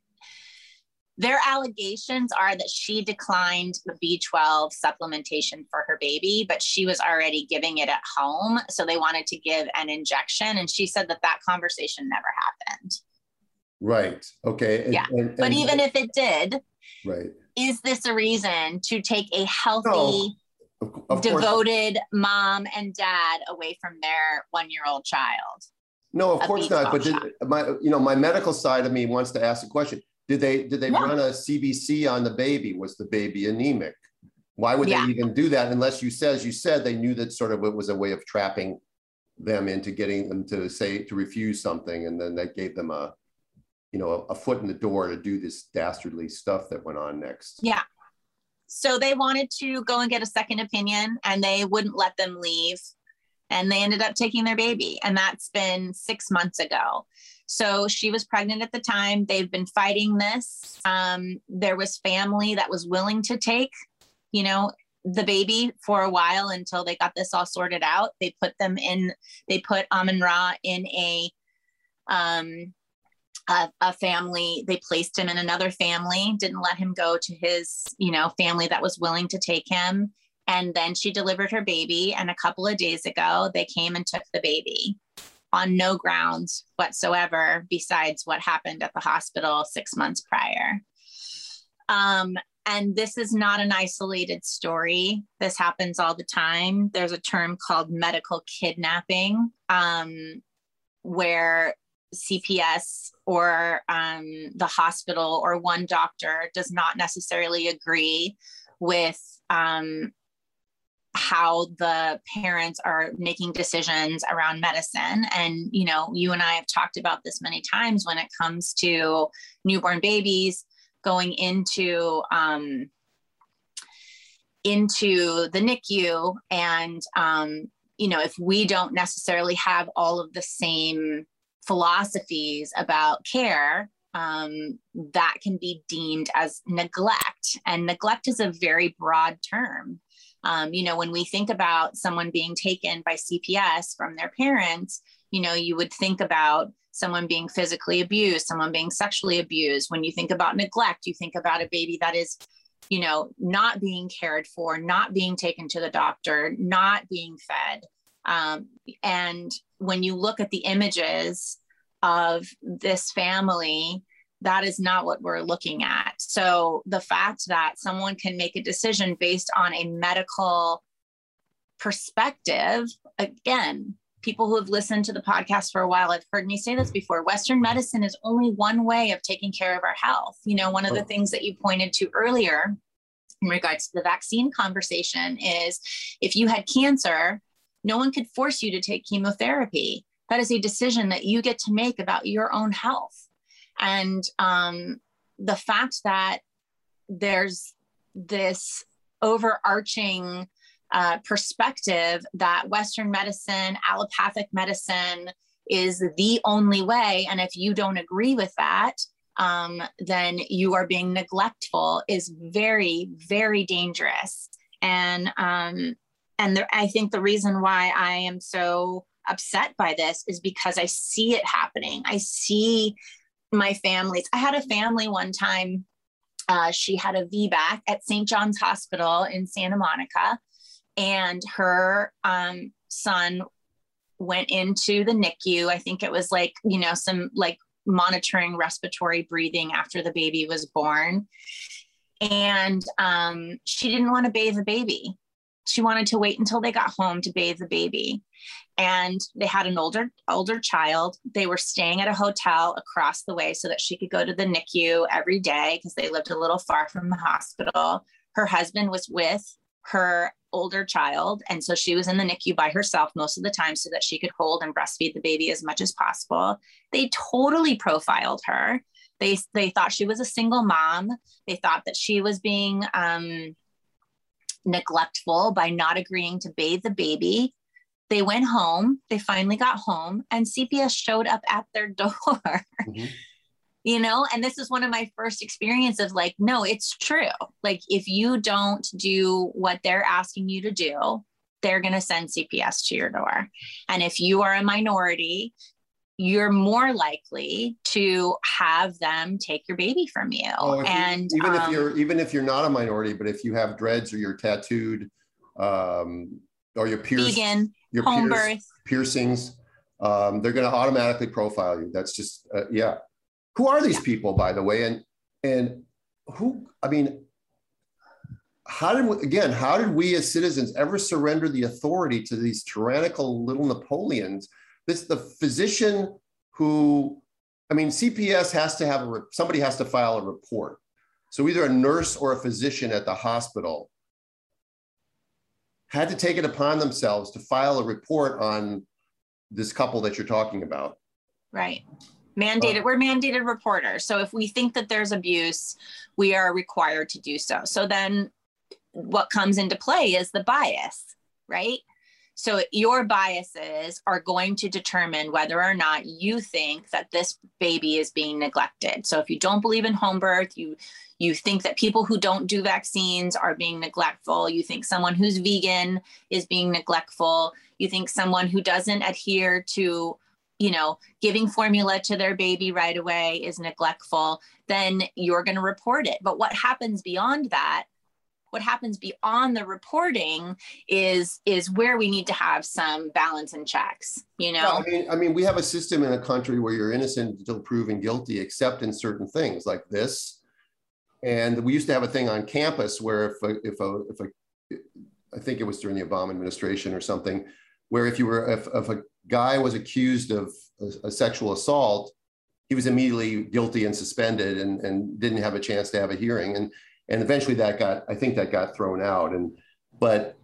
their allegations are that she declined the B12 supplementation for her baby, but she was already giving it at home. So they wanted to give an injection. And she said that that conversation never happened. Right. Okay. And, yeah. And, and, but even if it did, right. Is this a reason to take a healthy, no, of, of devoted course. mom and dad away from their one year old child? No, of course not. But did, my, you know, my medical side of me wants to ask a question did they did they yeah. run a CBC on the baby? Was the baby anemic? Why would yeah. they even do that unless you said, as you said, they knew that sort of it was a way of trapping them into getting them to say to refuse something, and then that gave them a you know a, a foot in the door to do this dastardly stuff that went on next. Yeah. So they wanted to go and get a second opinion, and they wouldn't let them leave and they ended up taking their baby and that's been six months ago. So she was pregnant at the time. They've been fighting this. Um, there was family that was willing to take you know the baby for a while until they got this all sorted out. They put them in they put amun ra in a um a, a, family. They placed him in another family didn't let him go to his you know family that was willing to take him and then she delivered her baby. And a couple of days ago, they came and took the baby on no grounds whatsoever, besides what happened at the hospital six months prior. Um, and this is not an isolated story. This happens all the time. There's a term called medical kidnapping, um, where CPS or um, the hospital or one doctor does not necessarily agree with um, how the parents are making decisions around medicine. And you know you and i have talked about this many times when it comes to newborn babies going into um, into the nicu and um, you know if we don't necessarily have all of the same philosophies about care um, that can be deemed as neglect. And neglect is a very broad term um, you know, when we think about someone being taken by CPS from their parents, you know, you would think about someone being physically abused, someone being sexually abused. When you think about neglect, you think about a baby that is, you know, not being cared for, not being taken to the doctor, not being fed. Um, and when you look at the images of this family, that is not what we're looking at. So the fact that someone can make a decision based on a medical perspective, again, people who have listened to the podcast for a while have heard me say this before western medicine is only one way of taking care of our health. You know one of the oh. things that you pointed to earlier in regards to the vaccine conversation is if you had cancer no one could force you to take chemotherapy. That is a decision that you get to make about your own health and um, the fact that there's this overarching uh, perspective that Western medicine, allopathic medicine is the only way. And if you don't agree with that, um, then you are being neglectful is very, very dangerous. And um, and there, I think the reason why I am so upset by this is because I see it happening. I see my families. I had a family one time. Uh, she had a VBAC at St. John's Hospital in Santa Monica, and her um, son went into the NICU. I think it was like, you know, some like monitoring respiratory breathing after the baby was born. And um, she didn't want to bathe the baby. She wanted to wait until they got home to bathe the baby. And they had an older older child. They were staying at a hotel across the way so that she could go to the nicu every day because they lived a little far from the hospital. Her husband was with her older child and so she was in the nicu by herself most of the time so that she could hold and breastfeed the baby as much as possible. They totally profiled her. They they thought she was a single mom. They thought that she was being um, neglectful by not agreeing to bathe the baby. They went home. They finally got home, and CPS showed up at their door. Mm-hmm. you know, and this is one of my first experiences. Like, no, it's true. Like, if you don't do what they're asking you to do, they're going to send CPS to your door. And if you are a minority, you're more likely to have them take your baby from you. Oh, and you, even um, if you're even if you're not a minority, but if you have dreads or you're tattooed, um, or your pierced, vegan, your home pierce, birth. piercings, um, they're going to automatically profile you. That's just uh, yeah. Who are these people, by the way? And and who? I mean, how did we, again? How did we as citizens ever surrender the authority to these tyrannical little Napoleons? This the physician who i mean cps has to have a somebody has to file a report. So either a nurse or a physician at the hospital had to take it upon themselves to file a report on this couple that you're talking about. Right. Mandated uh, we're mandated reporters. So if we think that there's abuse we are required to do so. So then what comes into play is the bias right so your biases are going to determine whether or not you think that this baby is being neglected. So if you don't believe in home birth, you you think that people who don't do vaccines are being neglectful, you think someone who's vegan is being neglectful, you think someone who doesn't adhere to you know, giving formula to their baby right away is neglectful, then you're going to report it. But what happens beyond that what happens beyond the reporting is is where we need to have some balance and checks you know? Yeah, i mean i mean we have a system in a country where you're innocent until proven guilty except in certain things like this. And we used to have a thing on campus where if a, if a if a i think it was during the obama administration or something where if you were if, if a guy was accused of a, a sexual assault he was immediately guilty and suspended and, and didn't have a chance to have a hearing. And and eventually that got i think that got thrown out. And but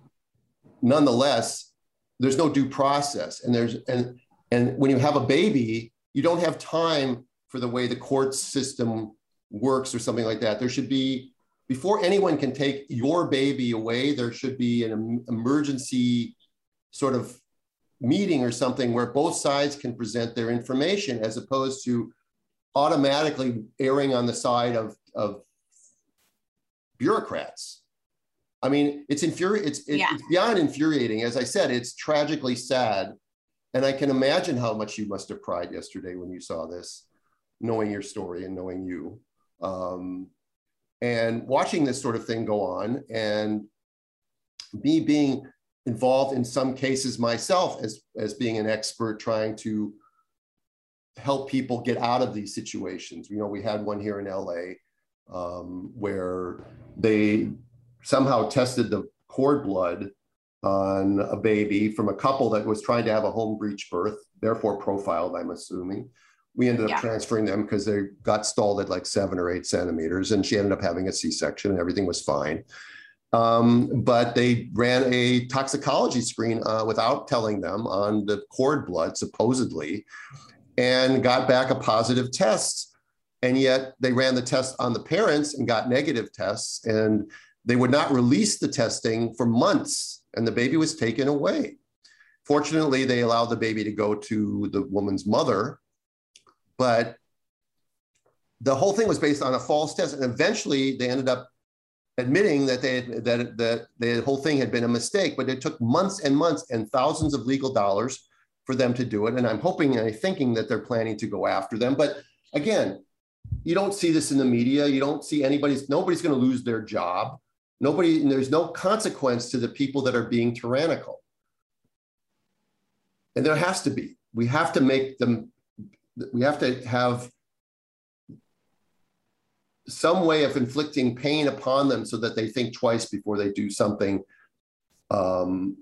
nonetheless there's no due process. And there's and and when you have a baby you don't have time for the way the court system works or something like that. There should be before anyone can take your baby away there should be an emergency sort of meeting or something where both sides can present their information as opposed to automatically erring on the side of, of bureaucrats. I mean, it's infuriating. It's, it, yeah. it's beyond infuriating. As I said, it's tragically sad. And I can imagine how much you must have cried yesterday when you saw this, knowing your story and knowing you. Um, and watching this sort of thing go on and me being involved in some cases myself as, as being an expert trying to help people get out of these situations. You know, we had one here in LA um, where they somehow tested the cord blood on a baby from a couple that was trying to have a home breech birth, therefore profiled, I'm assuming. We ended up yeah. transferring them because they got stalled at like seven or eight centimeters, and she ended up having a C section, and everything was fine. Um, but they ran a toxicology screen uh, without telling them on the cord blood, supposedly, and got back a positive test and yet they ran the test on the parents and got negative tests, and they would not release the testing for months, and the baby was taken away. Fortunately, they allowed the baby to go to the woman's mother, but the whole thing was based on a false test, and eventually they ended up admitting that they had, that that the whole thing had been a mistake. But it took months and months and thousands of legal dollars for them to do it. And I'm hoping and I'm thinking that they're planning to go after them. But again, you don't see this in the media. You don't see anybody's, nobody's going to lose their job. Nobody, there's no consequence to the people that are being tyrannical. And there has to be. We have to make them, we have to have some way of inflicting pain upon them so that they think twice before they do something um,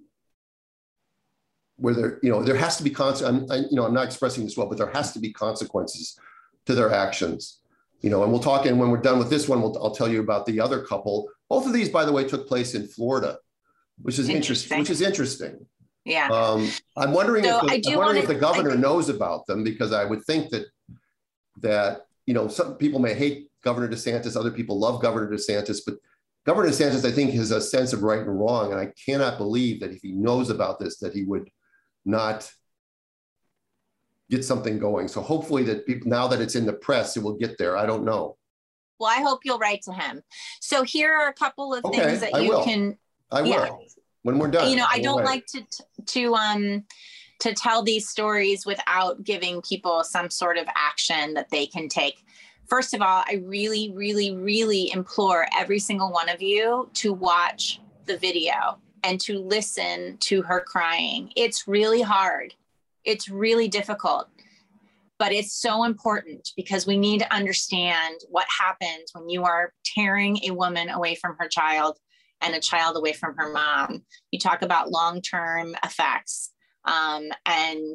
where there, you know, there has to be consequences. You know, I'm not expressing this well, but there has to be consequences to their actions. You know, and we'll talk. And when we're done with this one, we'll, I'll tell you about the other couple. Both of these, by the way, took place in Florida, which is interesting. Which is interesting. Yeah. Um, I'm wondering, so if, the, I'm wondering if the governor knows about them because I would think that that you know, some people may hate Governor DeSantis, other people love Governor DeSantis, but Governor DeSantis, I think, has a sense of right and wrong. And I cannot believe that if he knows about this, that he would not get something going. So hopefully that people, now that it's in the press, it will get there. I don't know. Well, I hope you'll write to him. So here are a couple of okay, things that you can. I will. Yeah. When we're done. You know, I don't like to to um to tell these stories without giving people some sort of action that they can take. First of all, I really, really, really implore every single one of you to watch the video and to listen to her crying. It's really hard. It's really difficult but it's so important because we need to understand what happens when you are tearing a woman away from her child and a child away from her mom. You talk about long term effects. Um, and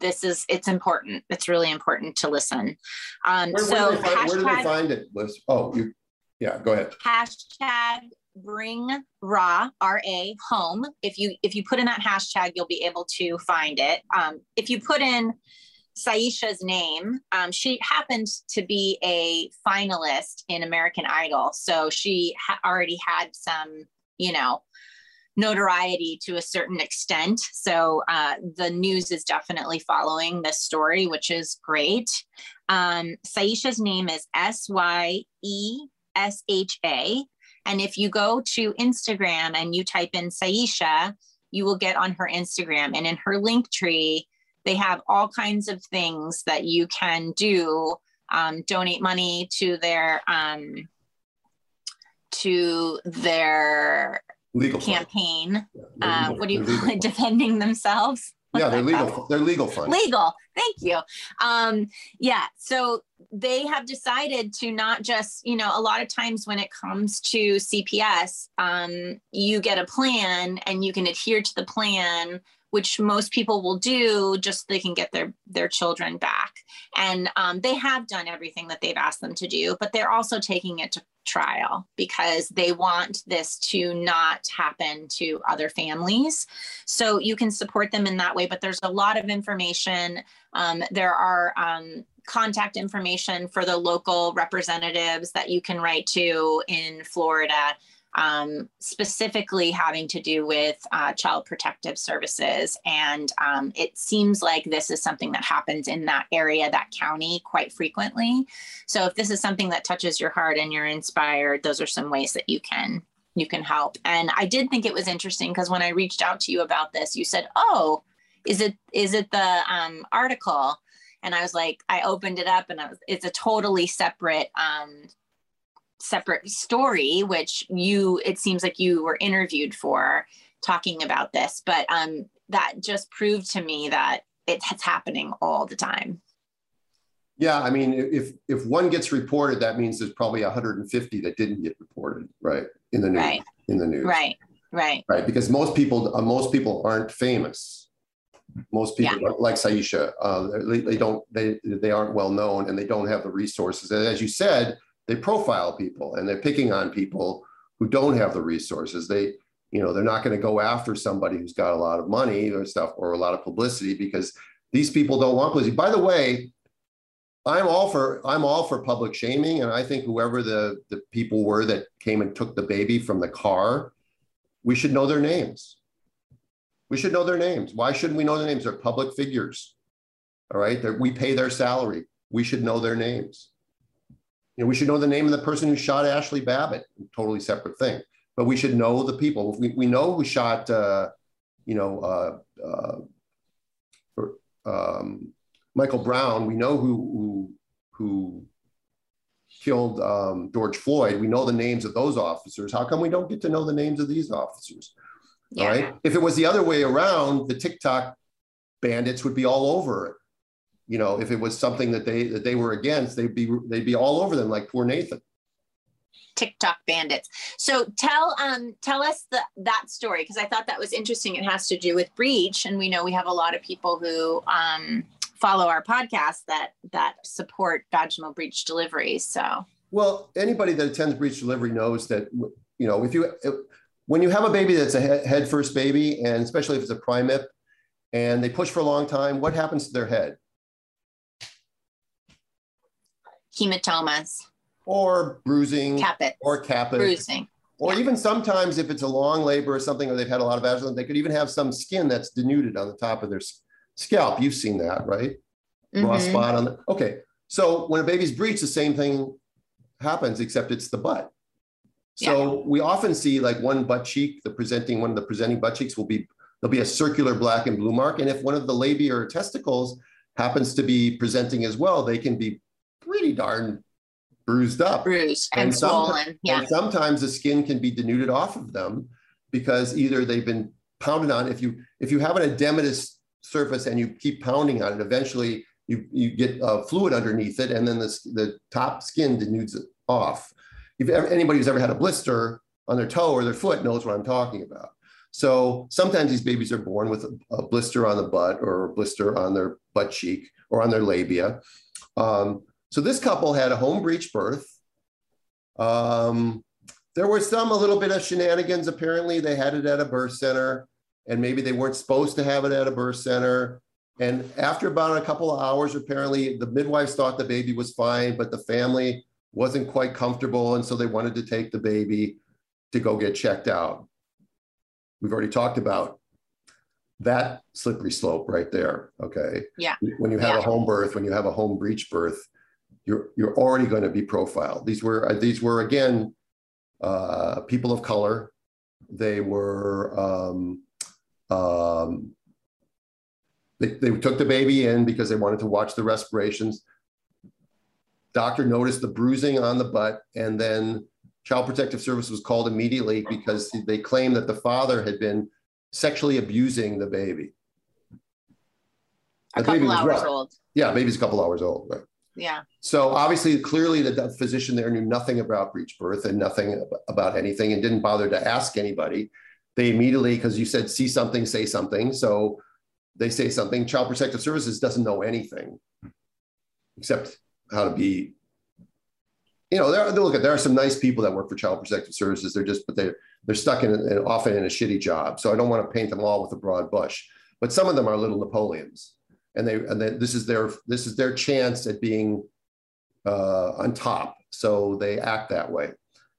this is it's important it's really important to listen um where, so where, do find, hashtag, where, do find it Liz? oh you yeah go ahead hashtag bring ra ra home if you if you put in that hashtag you'll be able to find it um if you put in Syesha's name. Um, she happened to be a finalist in American Idol. So she ha- already had some, you know, notoriety to a certain extent. So uh, the news is definitely following this story, which is great. Um, Syesha's name is S Y E S H A. And if you go to Instagram and you type in Syesha, you will get on her Instagram. And in her link tree, they have all kinds of things that you can do. Um, donate money to their um, to their legal campaign. Yeah, uh, what do you call it? Defending themselves. Yeah, they're legal. They're legal funds. Legal. Thank you. Um, yeah. So they have decided to not just, you know, a lot of times when it comes to CPS, um, you get a plan and you can adhere to the plan which most people will do just so they can get their their children back. And um, they have done everything that they've asked them to do but they're also taking it to trial because they want this to not happen to other families. So you can support them in that way but there's a lot of information. Um, there are um, contact information for the local representatives that you can write to in florida um, specifically having to do with uh, child protective services. And um, it seems like this is something that happens in that area, that county, quite frequently. So if this is something that touches your heart and you're inspired, those are some ways that you can you can help. And I did think it was interesting because when I reached out to you about this, you said, "Oh, is it is it the um, article?" And I was like, I opened it up, and was, it's a totally separate um, separate story, which you, it seems like you were interviewed for talking about this, but um, that just proved to me that it's happening all the time. Yeah, I mean, if if one gets reported, that means there's probably 150 that didn't get reported, right? In the news, right. in the news, right, right, right. Because most people, uh, most people aren't famous. Most people, yeah. like Syesha, uh, they, they, don't, they they aren't well known, and they don't have the resources. And as you said, they profile people and they're picking on people who don't have the resources. They, you know, they're not going to go after somebody who's got a lot of money or stuff or a lot of publicity because these people don't want publicity. By the way, I'm all for I'm all for public shaming, and I think whoever the the people were that came and took the baby from the car, we should know their names. We should know their names. Why shouldn't we know their names? They're public figures. All right, They're, we pay their salary. We should know their names. You know, we should know the name of the person who shot Ashli Babbitt, totally separate thing. But we should know the people. We, we know who shot, uh, you know, uh, uh, um, Michael Brown. We know who who, who killed um, George Floyd. We know the names of those officers. How come we don't get to know the names of these officers? Yeah. All right. If it was the other way around, the TikTok bandits would be all over it you know, if it was something that they that they were against, they'd be they'd be all over them like poor Nathan. TikTok bandits. So tell um tell us the that story because I thought that was interesting. It has to do with breech, and we know we have a lot of people who um follow our podcast that that support vaginal breech delivery. So well, anybody that attends breech delivery knows that you know if you when you have a baby that's a head first baby, and especially if it's a primip, and they push for a long time, what happens to their head? Hematomas, or bruising, caput, or caput, bruising. Or Yeah. even sometimes if it's a long labor or something, or they've had a lot of vaginal, they could even have some skin that's denuded on the top of their scalp. You've seen that, right? Raw Mhm. spot on the, okay. So when a baby's breached, the same thing happens, except it's the butt. So we often see like one butt cheek, the presenting, one of the presenting butt cheeks will be, there'll be a circular black and blue mark. And if one of the labia or testicles happens to be presenting as well, they can be pretty darn bruised up. Bruised and, And swollen. Yeah. And sometimes the skin can be denuded off of them because either they've been pounded on. If you if you have an edematous surface and you keep pounding on it, eventually you you get uh, fluid underneath it, and then the the top skin denudes it off. If ever, anybody who's ever had a blister on their toe or their foot knows what I'm talking about. So sometimes these babies are born with a, a blister on the butt or a blister on their butt cheek or on their labia. Um, so this couple had a home breech birth. Um, there was some a little bit of shenanigans. Apparently, they had it at a birth center, and maybe they weren't supposed to have it at a birth center. And after about a couple of hours, apparently the midwives thought the baby was fine, but the family wasn't quite comfortable, and so they wanted to take the baby to go get checked out. We've already talked about that slippery slope right there. Okay. Yeah. When you have Yeah. a home birth, when you have a home breech birth, you're you're already going to be profiled. These were uh, these were again uh, people of color. They were um, um, they, they took the baby in because they wanted to watch the respirations. Doctor noticed the bruising on the butt, and then Child Protective Service was called immediately because they claimed that the father had been sexually abusing the baby. A The baby couple was hours rough. old. Yeah, baby's a couple hours old, right? Yeah. So obviously, clearly, the physician there knew nothing about breech birth and nothing ab- about anything, and didn't bother to ask anybody. They immediately, because you said see something, say something. So they say something. Child Protective Services doesn't know anything except how to be. You know, there. Look at there are some nice people that work for Child Protective Services. They're just, but they're they're stuck in, in often in a shitty job. So I don't want to paint them all with a broad brush. But some of them are little Napoleons and they and then this is their this is their chance at being uh, on top. So they act that way.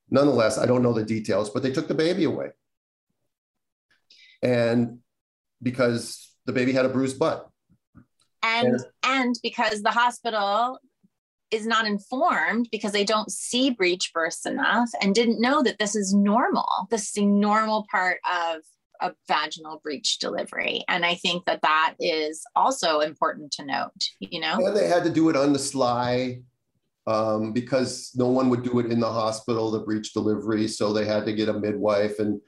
Nonetheless, I don't know the details, but they took the baby away, and because the baby had a bruised butt. And and because the hospital is not informed because they don't see breech bursts enough and didn't know that this is normal. This is a normal part of a vaginal breech delivery. And I think that that is also important to note, you know? And they had to do it on the sly um, because no one would do it in the hospital, the breech delivery. So they had to get a midwife. And,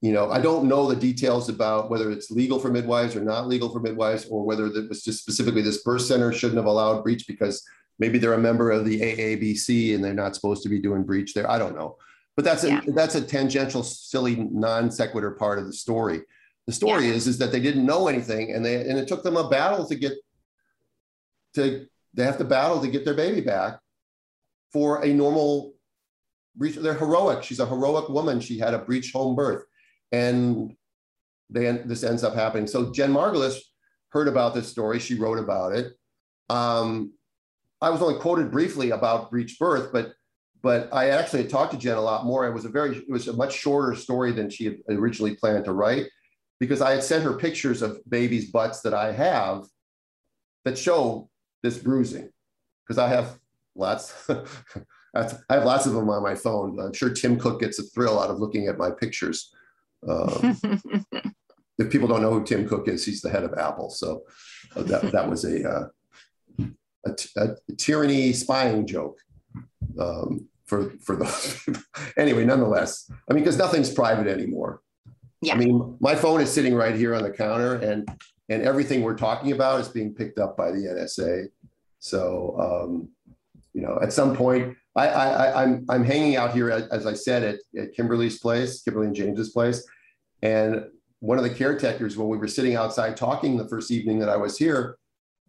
you know, I don't know the details about whether it's legal for midwives or not legal for midwives, or whether that was just specifically this birth center shouldn't have allowed breech because maybe they're a member of the AABC and they're not supposed to be doing breech there. I don't know. But that's a Yeah. that's a tangential, silly, non sequitur part of the story. The story is is that they didn't know anything, and they and it took them a battle to get to they have to battle to get their baby back for a normal breech. They're heroic. She's a heroic woman. She had a breech home birth, and they this ends up happening. So Jen Margulis heard about this story. She wrote about it. Um, I was only quoted briefly about breech birth, but but I actually had talked to Jen a lot more. It was a very it was a much shorter story than she had originally planned to write because I had sent her pictures of babies' butts that I have that show this bruising because I have lots. I have lots of them on my phone. I'm sure Tim Cook gets a thrill out of looking at my pictures. Um, if people don't know who Tim Cook is, he's the head of Apple. So uh, that, that was a, uh, a, t- a tyranny spying joke um, for, for those. anyway, nonetheless, I mean, because nothing's private anymore. Yeah. I mean, my phone is sitting right here on the counter and, and everything we're talking about is being picked up by the NSA. So, um, you know, at some point, I, I, I, I'm, I'm hanging out here, as, as I said, at, at Kimberly's place, Kimberly and James's place. And one of the caretakers, when we were sitting outside talking the first evening that I was here,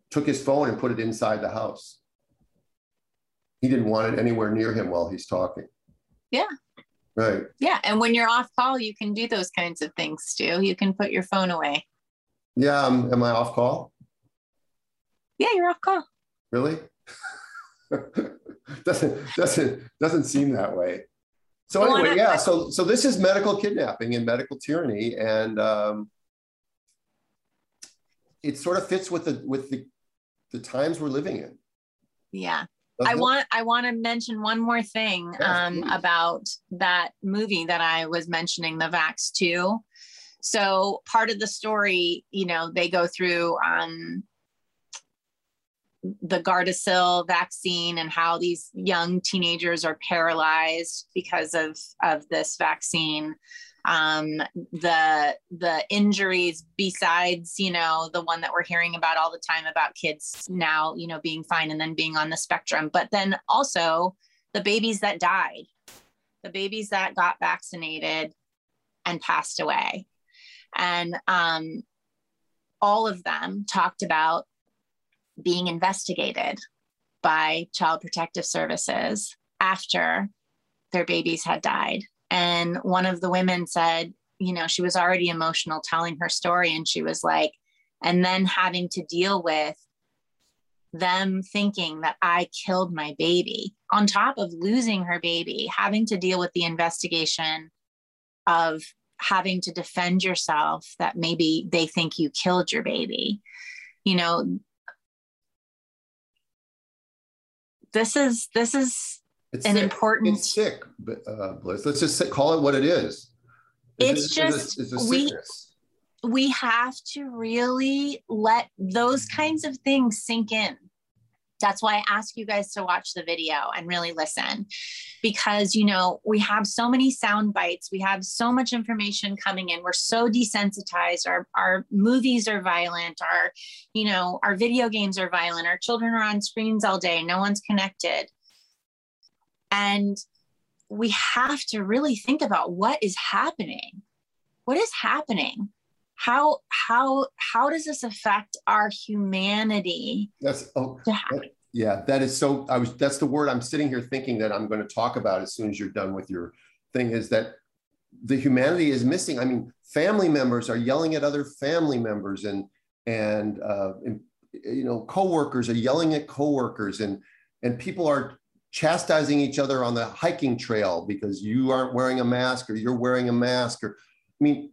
took his phone and put it inside the house. He didn't want it anywhere near him while he's talking. Yeah. Right. yeah. And when you're off call, you can do those kinds of things, Stu. You can put your phone away. Yeah. Um, am I off call? Yeah, you're off call. Really? doesn't doesn't doesn't seem that way. So anyway, yeah. So so this is medical kidnapping and medical tyranny, and um, it sort of fits with the with the the times we're living in. Yeah. I want I want to mention one more thing um, about that movie that I was mentioning, the Vaxxed Two. So part of the story, you know, they go through um, the Gardasil vaccine and how these young teenagers are paralyzed because of of this vaccine um, the the injuries besides you know the one that we're hearing about all the time about kids now you know being fine and then being on the spectrum but then also the babies that died the babies that got vaccinated and passed away. And um, all of them talked about being investigated by child protective services after their babies had died and one of the women said, you know, she was already emotional telling her story. And she was like, and then having to deal with them thinking that I killed my baby, on top of losing her baby, having to deal with the investigation of having to defend yourself that maybe they think you killed your baby. You know, this is this is it's an sick. important. It's sick, uh, Bliss. Let's just call it what it is. It's, it's just it's a, it's a we we have to really let those kinds of things sink in. That's why I ask you guys to watch the video and really listen because, you know, we have so many sound bites. We have so much information coming in. We're so desensitized. Our, our movies are violent. Our, you know, our video games are violent. Our children are on screens all day. No one's connected. And we have to really think about what is happening. What is happening? How how how does this affect our humanity? That's oh that, yeah, that is so I was that's the word I'm sitting here thinking that I'm going to talk about as soon as you're done with your thing is that the humanity is missing. I mean, family members are yelling at other family members and and, uh, and you know coworkers are yelling at coworkers and and people are chastising each other on the hiking trail because you aren't wearing a mask or you're wearing a mask or i mean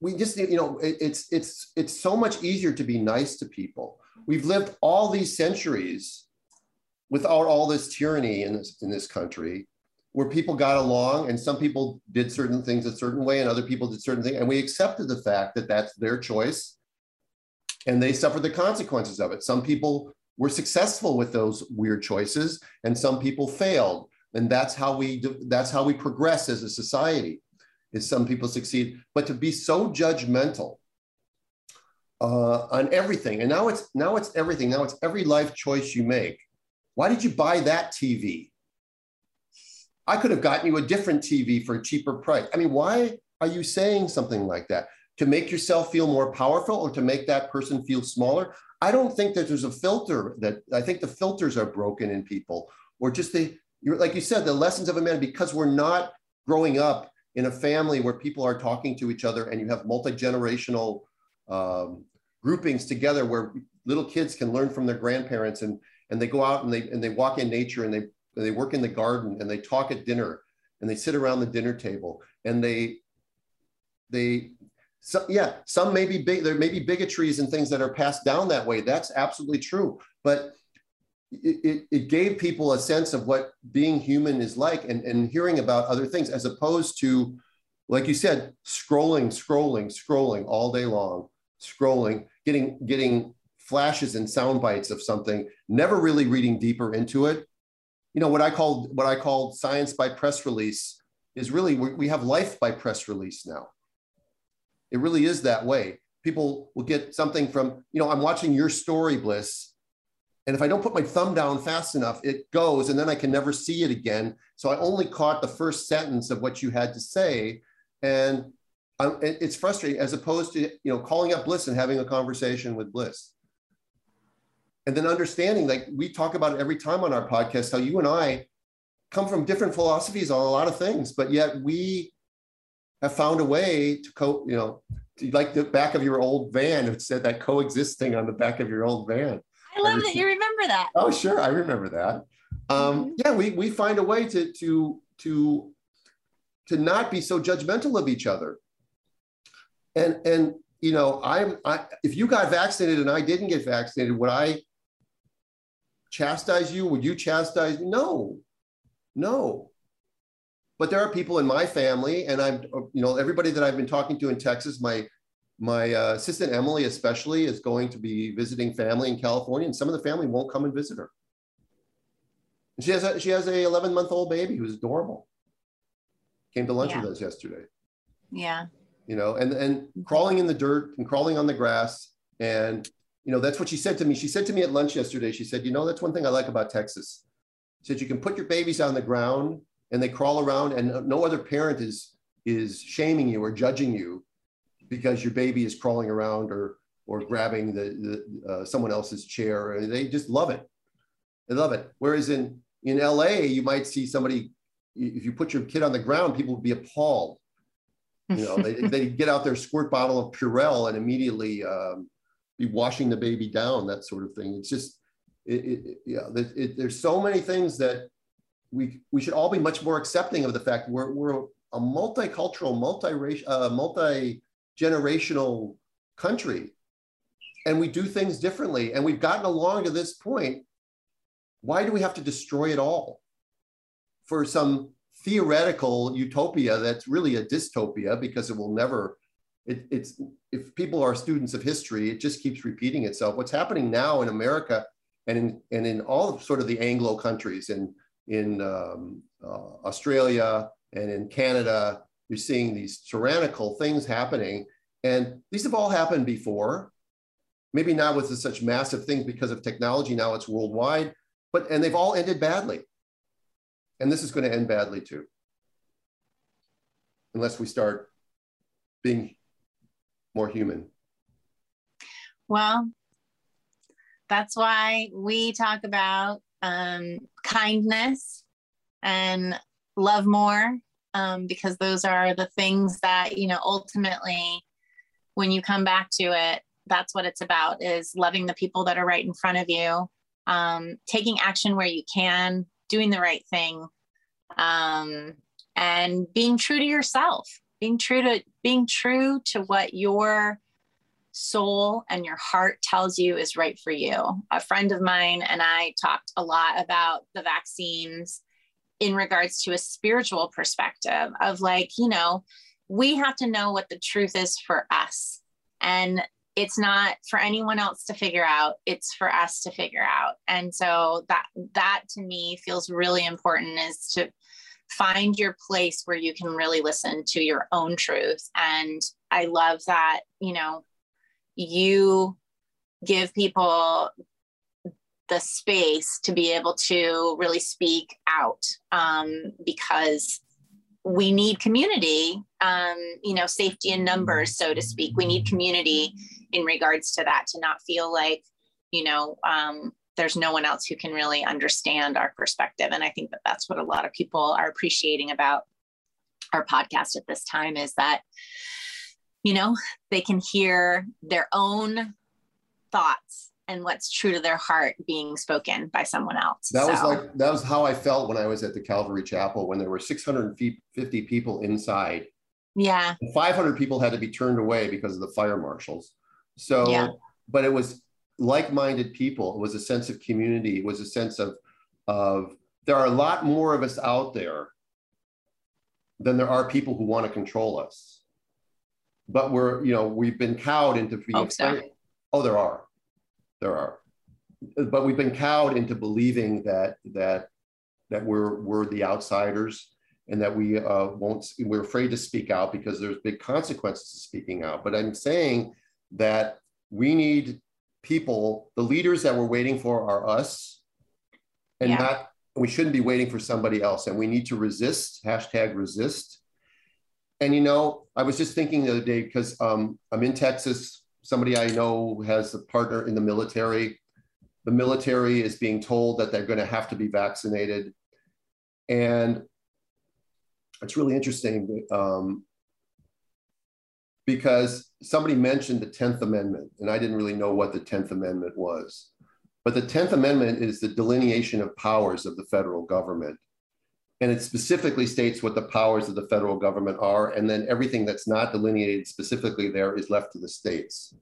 we just you know it, it's it's it's so much easier to be nice to people. We've lived all these centuries without all this tyranny in this in this country where people got along and some people did certain things a certain way and other people did certain things and we accepted the fact that that's their choice and they suffered the consequences of it. Some people were successful with those weird choices and some people failed. And that's how we that's how we progress as a society is some people succeed. But to be so judgmental uh, on everything and now it's now it's everything now it's every life choice you make. Why did you buy that tv i could have gotten you a different tv for a cheaper price. I mean why are you saying something like that? To make yourself feel more powerful or to make that person feel smaller I don't think that there's a filter that I think the filters are broken in people, or just the like you said, the lessons of a man, because we're not growing up in a family where people are talking to each other and you have multi-generational um, groupings together where little kids can learn from their grandparents and and they go out and they and they walk in nature and they and they work in the garden and they talk at dinner and they sit around the dinner table and they they so yeah, some may be big, there may be bigotries and things that are passed down that way. That's absolutely true. But it, it, it, gave people a sense of what being human is like and, and hearing about other things as opposed to, like you said, scrolling, scrolling, scrolling all day long, scrolling, getting, getting flashes and sound bites of something, never really reading deeper into it. You know, what I called what I called science by press release is really we, we have life by press release now it really is that way. People will get something from, you know, I'm watching your story, Bliss. And if I don't put my thumb down fast enough, it goes and then I can never see it again. So I only caught the first sentence of what you had to say. And I'm, it's frustrating as opposed to, you know, calling up Bliss and having a conversation with Bliss. And then understanding, like we talk about it every time on our podcast, how you and I come from different philosophies on a lot of things, but yet we have found a way to co, you know, like the back of your old van. It said that coexisting on the back of your old van. I love that you remember remember that. Oh, sure, I remember that. Um, mm-hmm. Yeah, we we find a way to to to to not be so judgmental of each other. And and you know, I'm I if you got vaccinated and I didn't get vaccinated, would I chastise you? Would you chastise me? No, no. But there are people in my family, and I'm, you know, everybody that I've been talking to in Texas, my my uh, assistant Emily especially is going to be visiting family in California, and some of the family won't come and visit her. she has a she has a 11 month old baby who's adorable. Came to lunch yeah. with us yesterday. Yeah. You know, and and crawling in the dirt and crawling on the grass, and you know that's what she said to me. She said to me at lunch yesterday. She said, you know, that's one thing I like about Texas. She said you can put your babies on the ground and they crawl around, and no other parent is is shaming you or judging you because your baby is crawling around or or grabbing the, the uh, someone else's chair. and They just love it. They love it. Whereas in in LA, you might see somebody if you put your kid on the ground, people would be appalled. You know, they they get out their squirt bottle of Purell and immediately um, be washing the baby down, that sort of thing. It's just, it, it, yeah, it, it, there's so many things that we we should all be much more accepting of the fact we're we're a multicultural, multi-racial, uh, multi generational country. And we do things differently. And we've gotten along to this point. Why do we have to destroy it all for some theoretical utopia that's really a dystopia? Because it will never it, it's if people are students of history it just keeps repeating itself. What's happening now in america and in and in all sort of the anglo countries and in um, uh, australia and in canada you're seeing these tyrannical things happening. And these have all happened before. Maybe not with such massive things because of technology. Now it's worldwide, but and they've all ended badly. And this is going to end badly too. Unless we start being more human. Well, that's why we talk about um, kindness and love more um, because those are the things that you know ultimately when you come back to it that's what it's about is loving the people that are right in front of you um, taking action where you can doing the right thing um, and being true to yourself being true to being true to what your soul and your heart tells you is right for you. A friend of mine and i talked a lot about the vaccines in regards to a spiritual perspective of like, you know, we have to know what the truth is for us. And it's not for anyone else to figure out it's for us to figure out. And so that that to me feels really important is to find your place where you can really listen to your own truth. And i love that you know you give people the space to be able to really speak out um, because we need community um, you know safety in numbers so to speak. We need community in regards to that to not feel like you know um, there's no one else who can really understand our perspective. And i think that that's what a lot of people are appreciating about our podcast at this time is that you know they can hear their own thoughts and what's true to their heart being spoken by someone else. That so. was like that was how I felt when I was at the Calvary Chapel when there were 650 people inside. Yeah. 500 people had to be turned away because of the fire marshals. So, yeah. but it was like-minded people. It was a sense of community. It was a sense of of there are a lot more of us out there than there are people who want to control us. But we're, you know, we've been cowed into being. So. Oh, there are there are. But we've been cowed into believing that that that we're we're the outsiders and that we uh, won't we're afraid to speak out because there's big consequences to speaking out. But I'm saying that we need people, the leaders that we're waiting for are us, and yeah. not we shouldn't be waiting for somebody else. And we need to resist, hashtag resist. And you know, I was just thinking the other day because um, I'm in Texas somebody I know has a partner in the military. The military is being told that they're going to have to be vaccinated. And it's really interesting um, because somebody mentioned the 10th Amendment, and I didn't really know what the 10th Amendment was. But the 10th Amendment is the delineation of powers of the federal government. And it specifically states what the powers of the federal government are. And then everything that's not delineated specifically there is left to the states.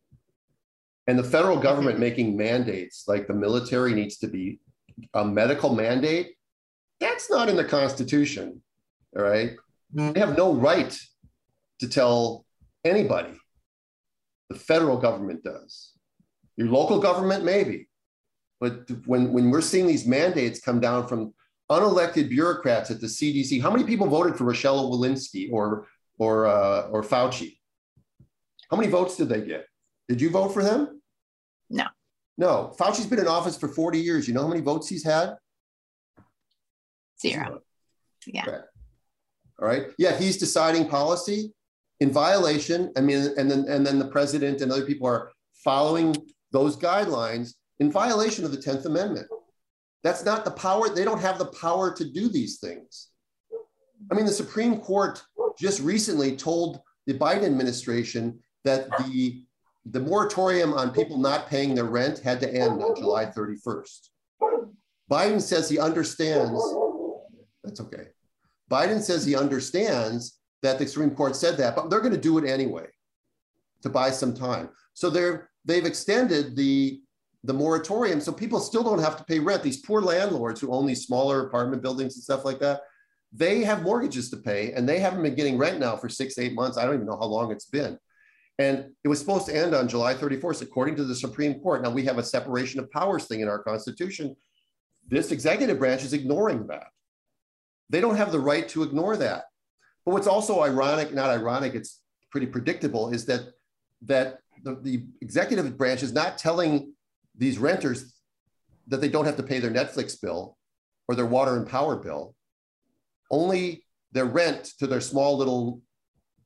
And the federal government making mandates like the military needs to be a medical mandate, that's not in the Constitution. All right. Mm. They have no right to tell anybody. The federal government does. Your local government, maybe. But when, when we're seeing these mandates come down from unelected bureaucrats at the CDC, how many people voted for Rochelle Walensky or, or, uh, or Fauci? How many votes did they get? Did you vote for them? No. No. Fauci's been in office for 40 years. You know how many votes he's had? Zero. Yeah. Okay. All right. Yeah, he's deciding policy in violation. I mean, and then and then the president and other people are following those guidelines in violation of the 10th Amendment. That's not the power. They don't have the power to do these things. I mean, the Supreme Court just recently told the Biden administration that the, the moratorium on people not paying their rent had to end on July 31st. Biden says he understands. That's okay. Biden says he understands that the Supreme Court said that, but they're going to do it anyway to buy some time. So they're they've extended the the moratorium so people still don't have to pay rent. These poor landlords who own these smaller apartment buildings and stuff like that, they have mortgages to pay and they haven't been getting rent now for six, eight months. I don't even know how long it's been. And it was supposed to end on July 31st, according to the Supreme Court. Now we have a separation of powers thing in our Constitution. This executive branch is ignoring that. They don't have the right to ignore that. But what's also ironic, not ironic, it's pretty predictable, is that that the, the executive branch is not telling these renters that they don't have to pay their Netflix bill or their water and power bill. Only their rent to their small little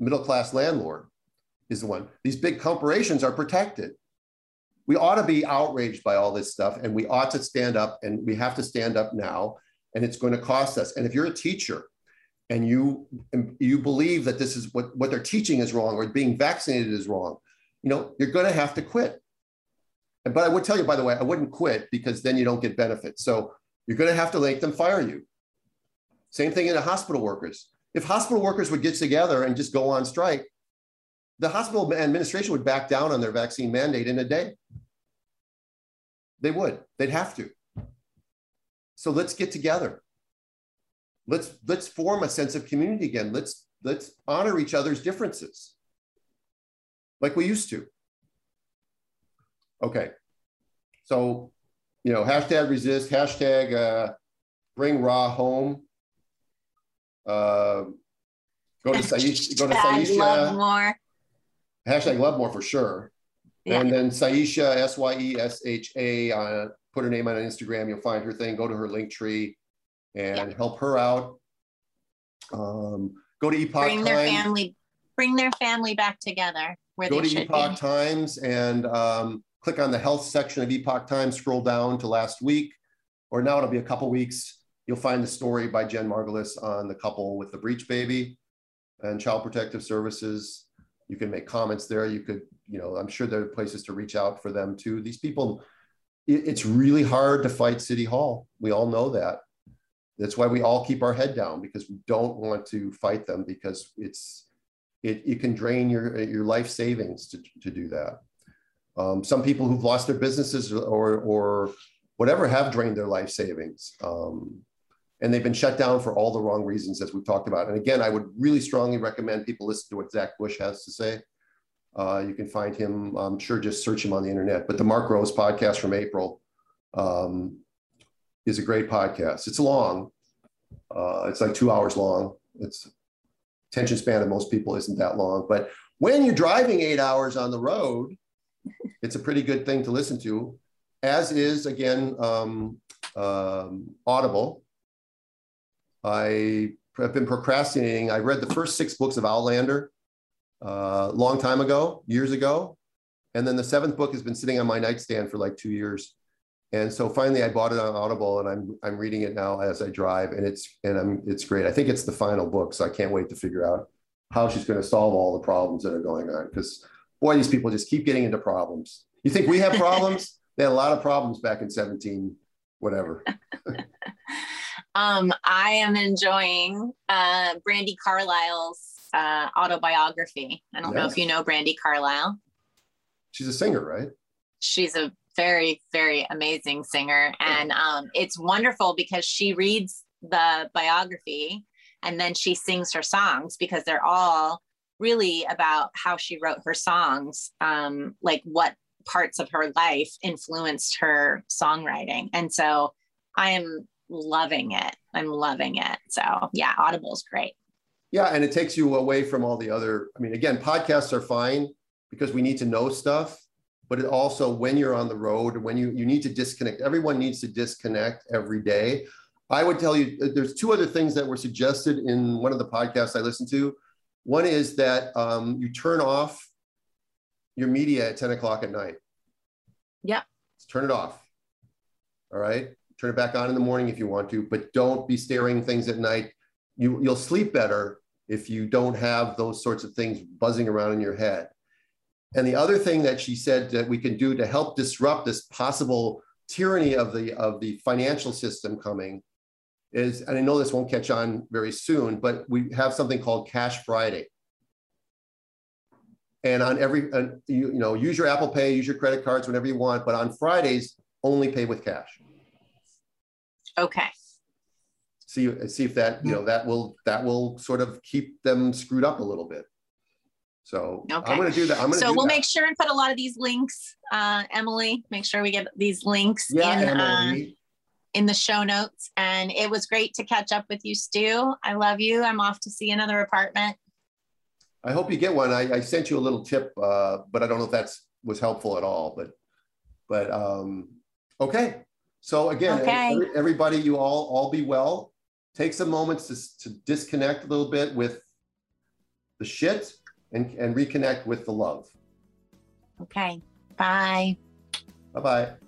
middle class landlord is the one. These big corporations are protected. We ought to be outraged by all this stuff and we ought to stand up and we have to stand up now and it's going to cost us. And if you're a teacher and you you believe that this is what, what they're teaching is wrong or being vaccinated is wrong, you know, you're going to have to quit. But I would tell you, by the way, I wouldn't quit because then you don't get benefits. So you're going to have to make them fire you. Same thing in the hospital workers. If hospital workers would get together and just go on strike, the hospital administration would back down on their vaccine mandate in a day. They would. They'd have to. So let's get together. Let's let's form a sense of community again. Let's let's honor each other's differences like we used to. Okay. So, you know, hashtag resist, hashtag uh, bring raw home. Uh, go to Syesha, go to Syesha. Love more. Hashtag love more for sure. Yeah. And then Syesha, S Y E S H A, uh, put her name on Instagram. You'll find her thing. Go to her link tree and Yeah. help her out. Um, go to Epoch Bring their Times. family, bring their family back together where go they to should Epoch be. Times and um, click on the health section of Epoch Times, scroll down to last week, or now it'll be a couple weeks. You'll find the story by Jen Margulis on the couple with the breech baby and Child Protective Services. You can make comments there. You could, you know, I'm sure there are places to reach out for them too. These people, it's really hard to fight City Hall. We all know that. That's why we all keep our head down because we don't want to fight them because it's it, it can drain your your life savings to, to do that. Um, some people who've lost their businesses or or whatever have drained their life savings. Um, and they've been shut down for all the wrong reasons, as we've talked about. And again, I would really strongly recommend people listen to what Zach Bush has to say. Uh, you can find him, I'm sure, just search him on the internet. But the Mark Rose podcast from April um, is a great podcast. It's long, uh, it's like two hours long. It's attention span of most people isn't that long. But when you're driving eight hours on the road, it's a pretty good thing to listen to, as is, again, um, um, Audible. I have been procrastinating. I read the first six books of Outlander a uh, long time ago, years ago. And then the seventh book has been sitting on my nightstand for like two years. And so finally I bought it on Audible and I'm, I'm reading it now as I drive and it's, and I'm, it's great. I think it's the final book. So I can't wait to figure out how she's going to solve all the problems that are going on. Because boy, these people just keep getting into problems. You think we have problems? they had a lot of problems back in 17, whatever. um, I am enjoying uh, Brandi Carlile's uh, autobiography. I don't yes. know if you know Brandi Carlile. She's a singer, right? She's a very, very amazing singer. And um, it's wonderful because she reads the biography and then she sings her songs because they're all really about how she wrote her songs, um, like what parts of her life influenced her songwriting. And so I am loving it. I'm loving it. So yeah, Audible's great. Yeah, and it takes you away from all the other. I mean, again, podcasts are fine because we need to know stuff, but it also when you're on the road, when you you need to disconnect. Everyone needs to disconnect every day. I would tell you uh, there's two other things that were suggested in one of the podcasts I listened to. One is that um, you turn off your media at 10 o'clock at night. Yeah. Turn it off. All right. Turn it back on in the morning if you want to, but don't be staring things at night. You, you'll sleep better if you don't have those sorts of things buzzing around in your head. And the other thing that she said that we can do to help disrupt this possible tyranny of the of the financial system coming is, and I know this won't catch on very soon, but we have something called Cash Friday. And on every, uh, you, you know, use your Apple Pay, use your credit cards whenever you want, but on Fridays, only pay with cash. Okay. See, see if that, you know, that will, that will sort of keep them screwed up a little bit. So okay. I'm going to do that. I'm going to. So we'll that. make sure and put a lot of these links, uh, Emily. Make sure we get these links yeah, in, Emily. In the show notes. And it was great to catch up with you, Stu. I love you. I'm off to see another apartment. I hope you get one. I, I sent you a little tip, uh, but I don't know if that's was helpful at all. But but um, okay. So again, okay. every, everybody, you all all be well. Take some moments to, to disconnect a little bit with the shit and, and reconnect with the love. Okay. Bye. Bye bye.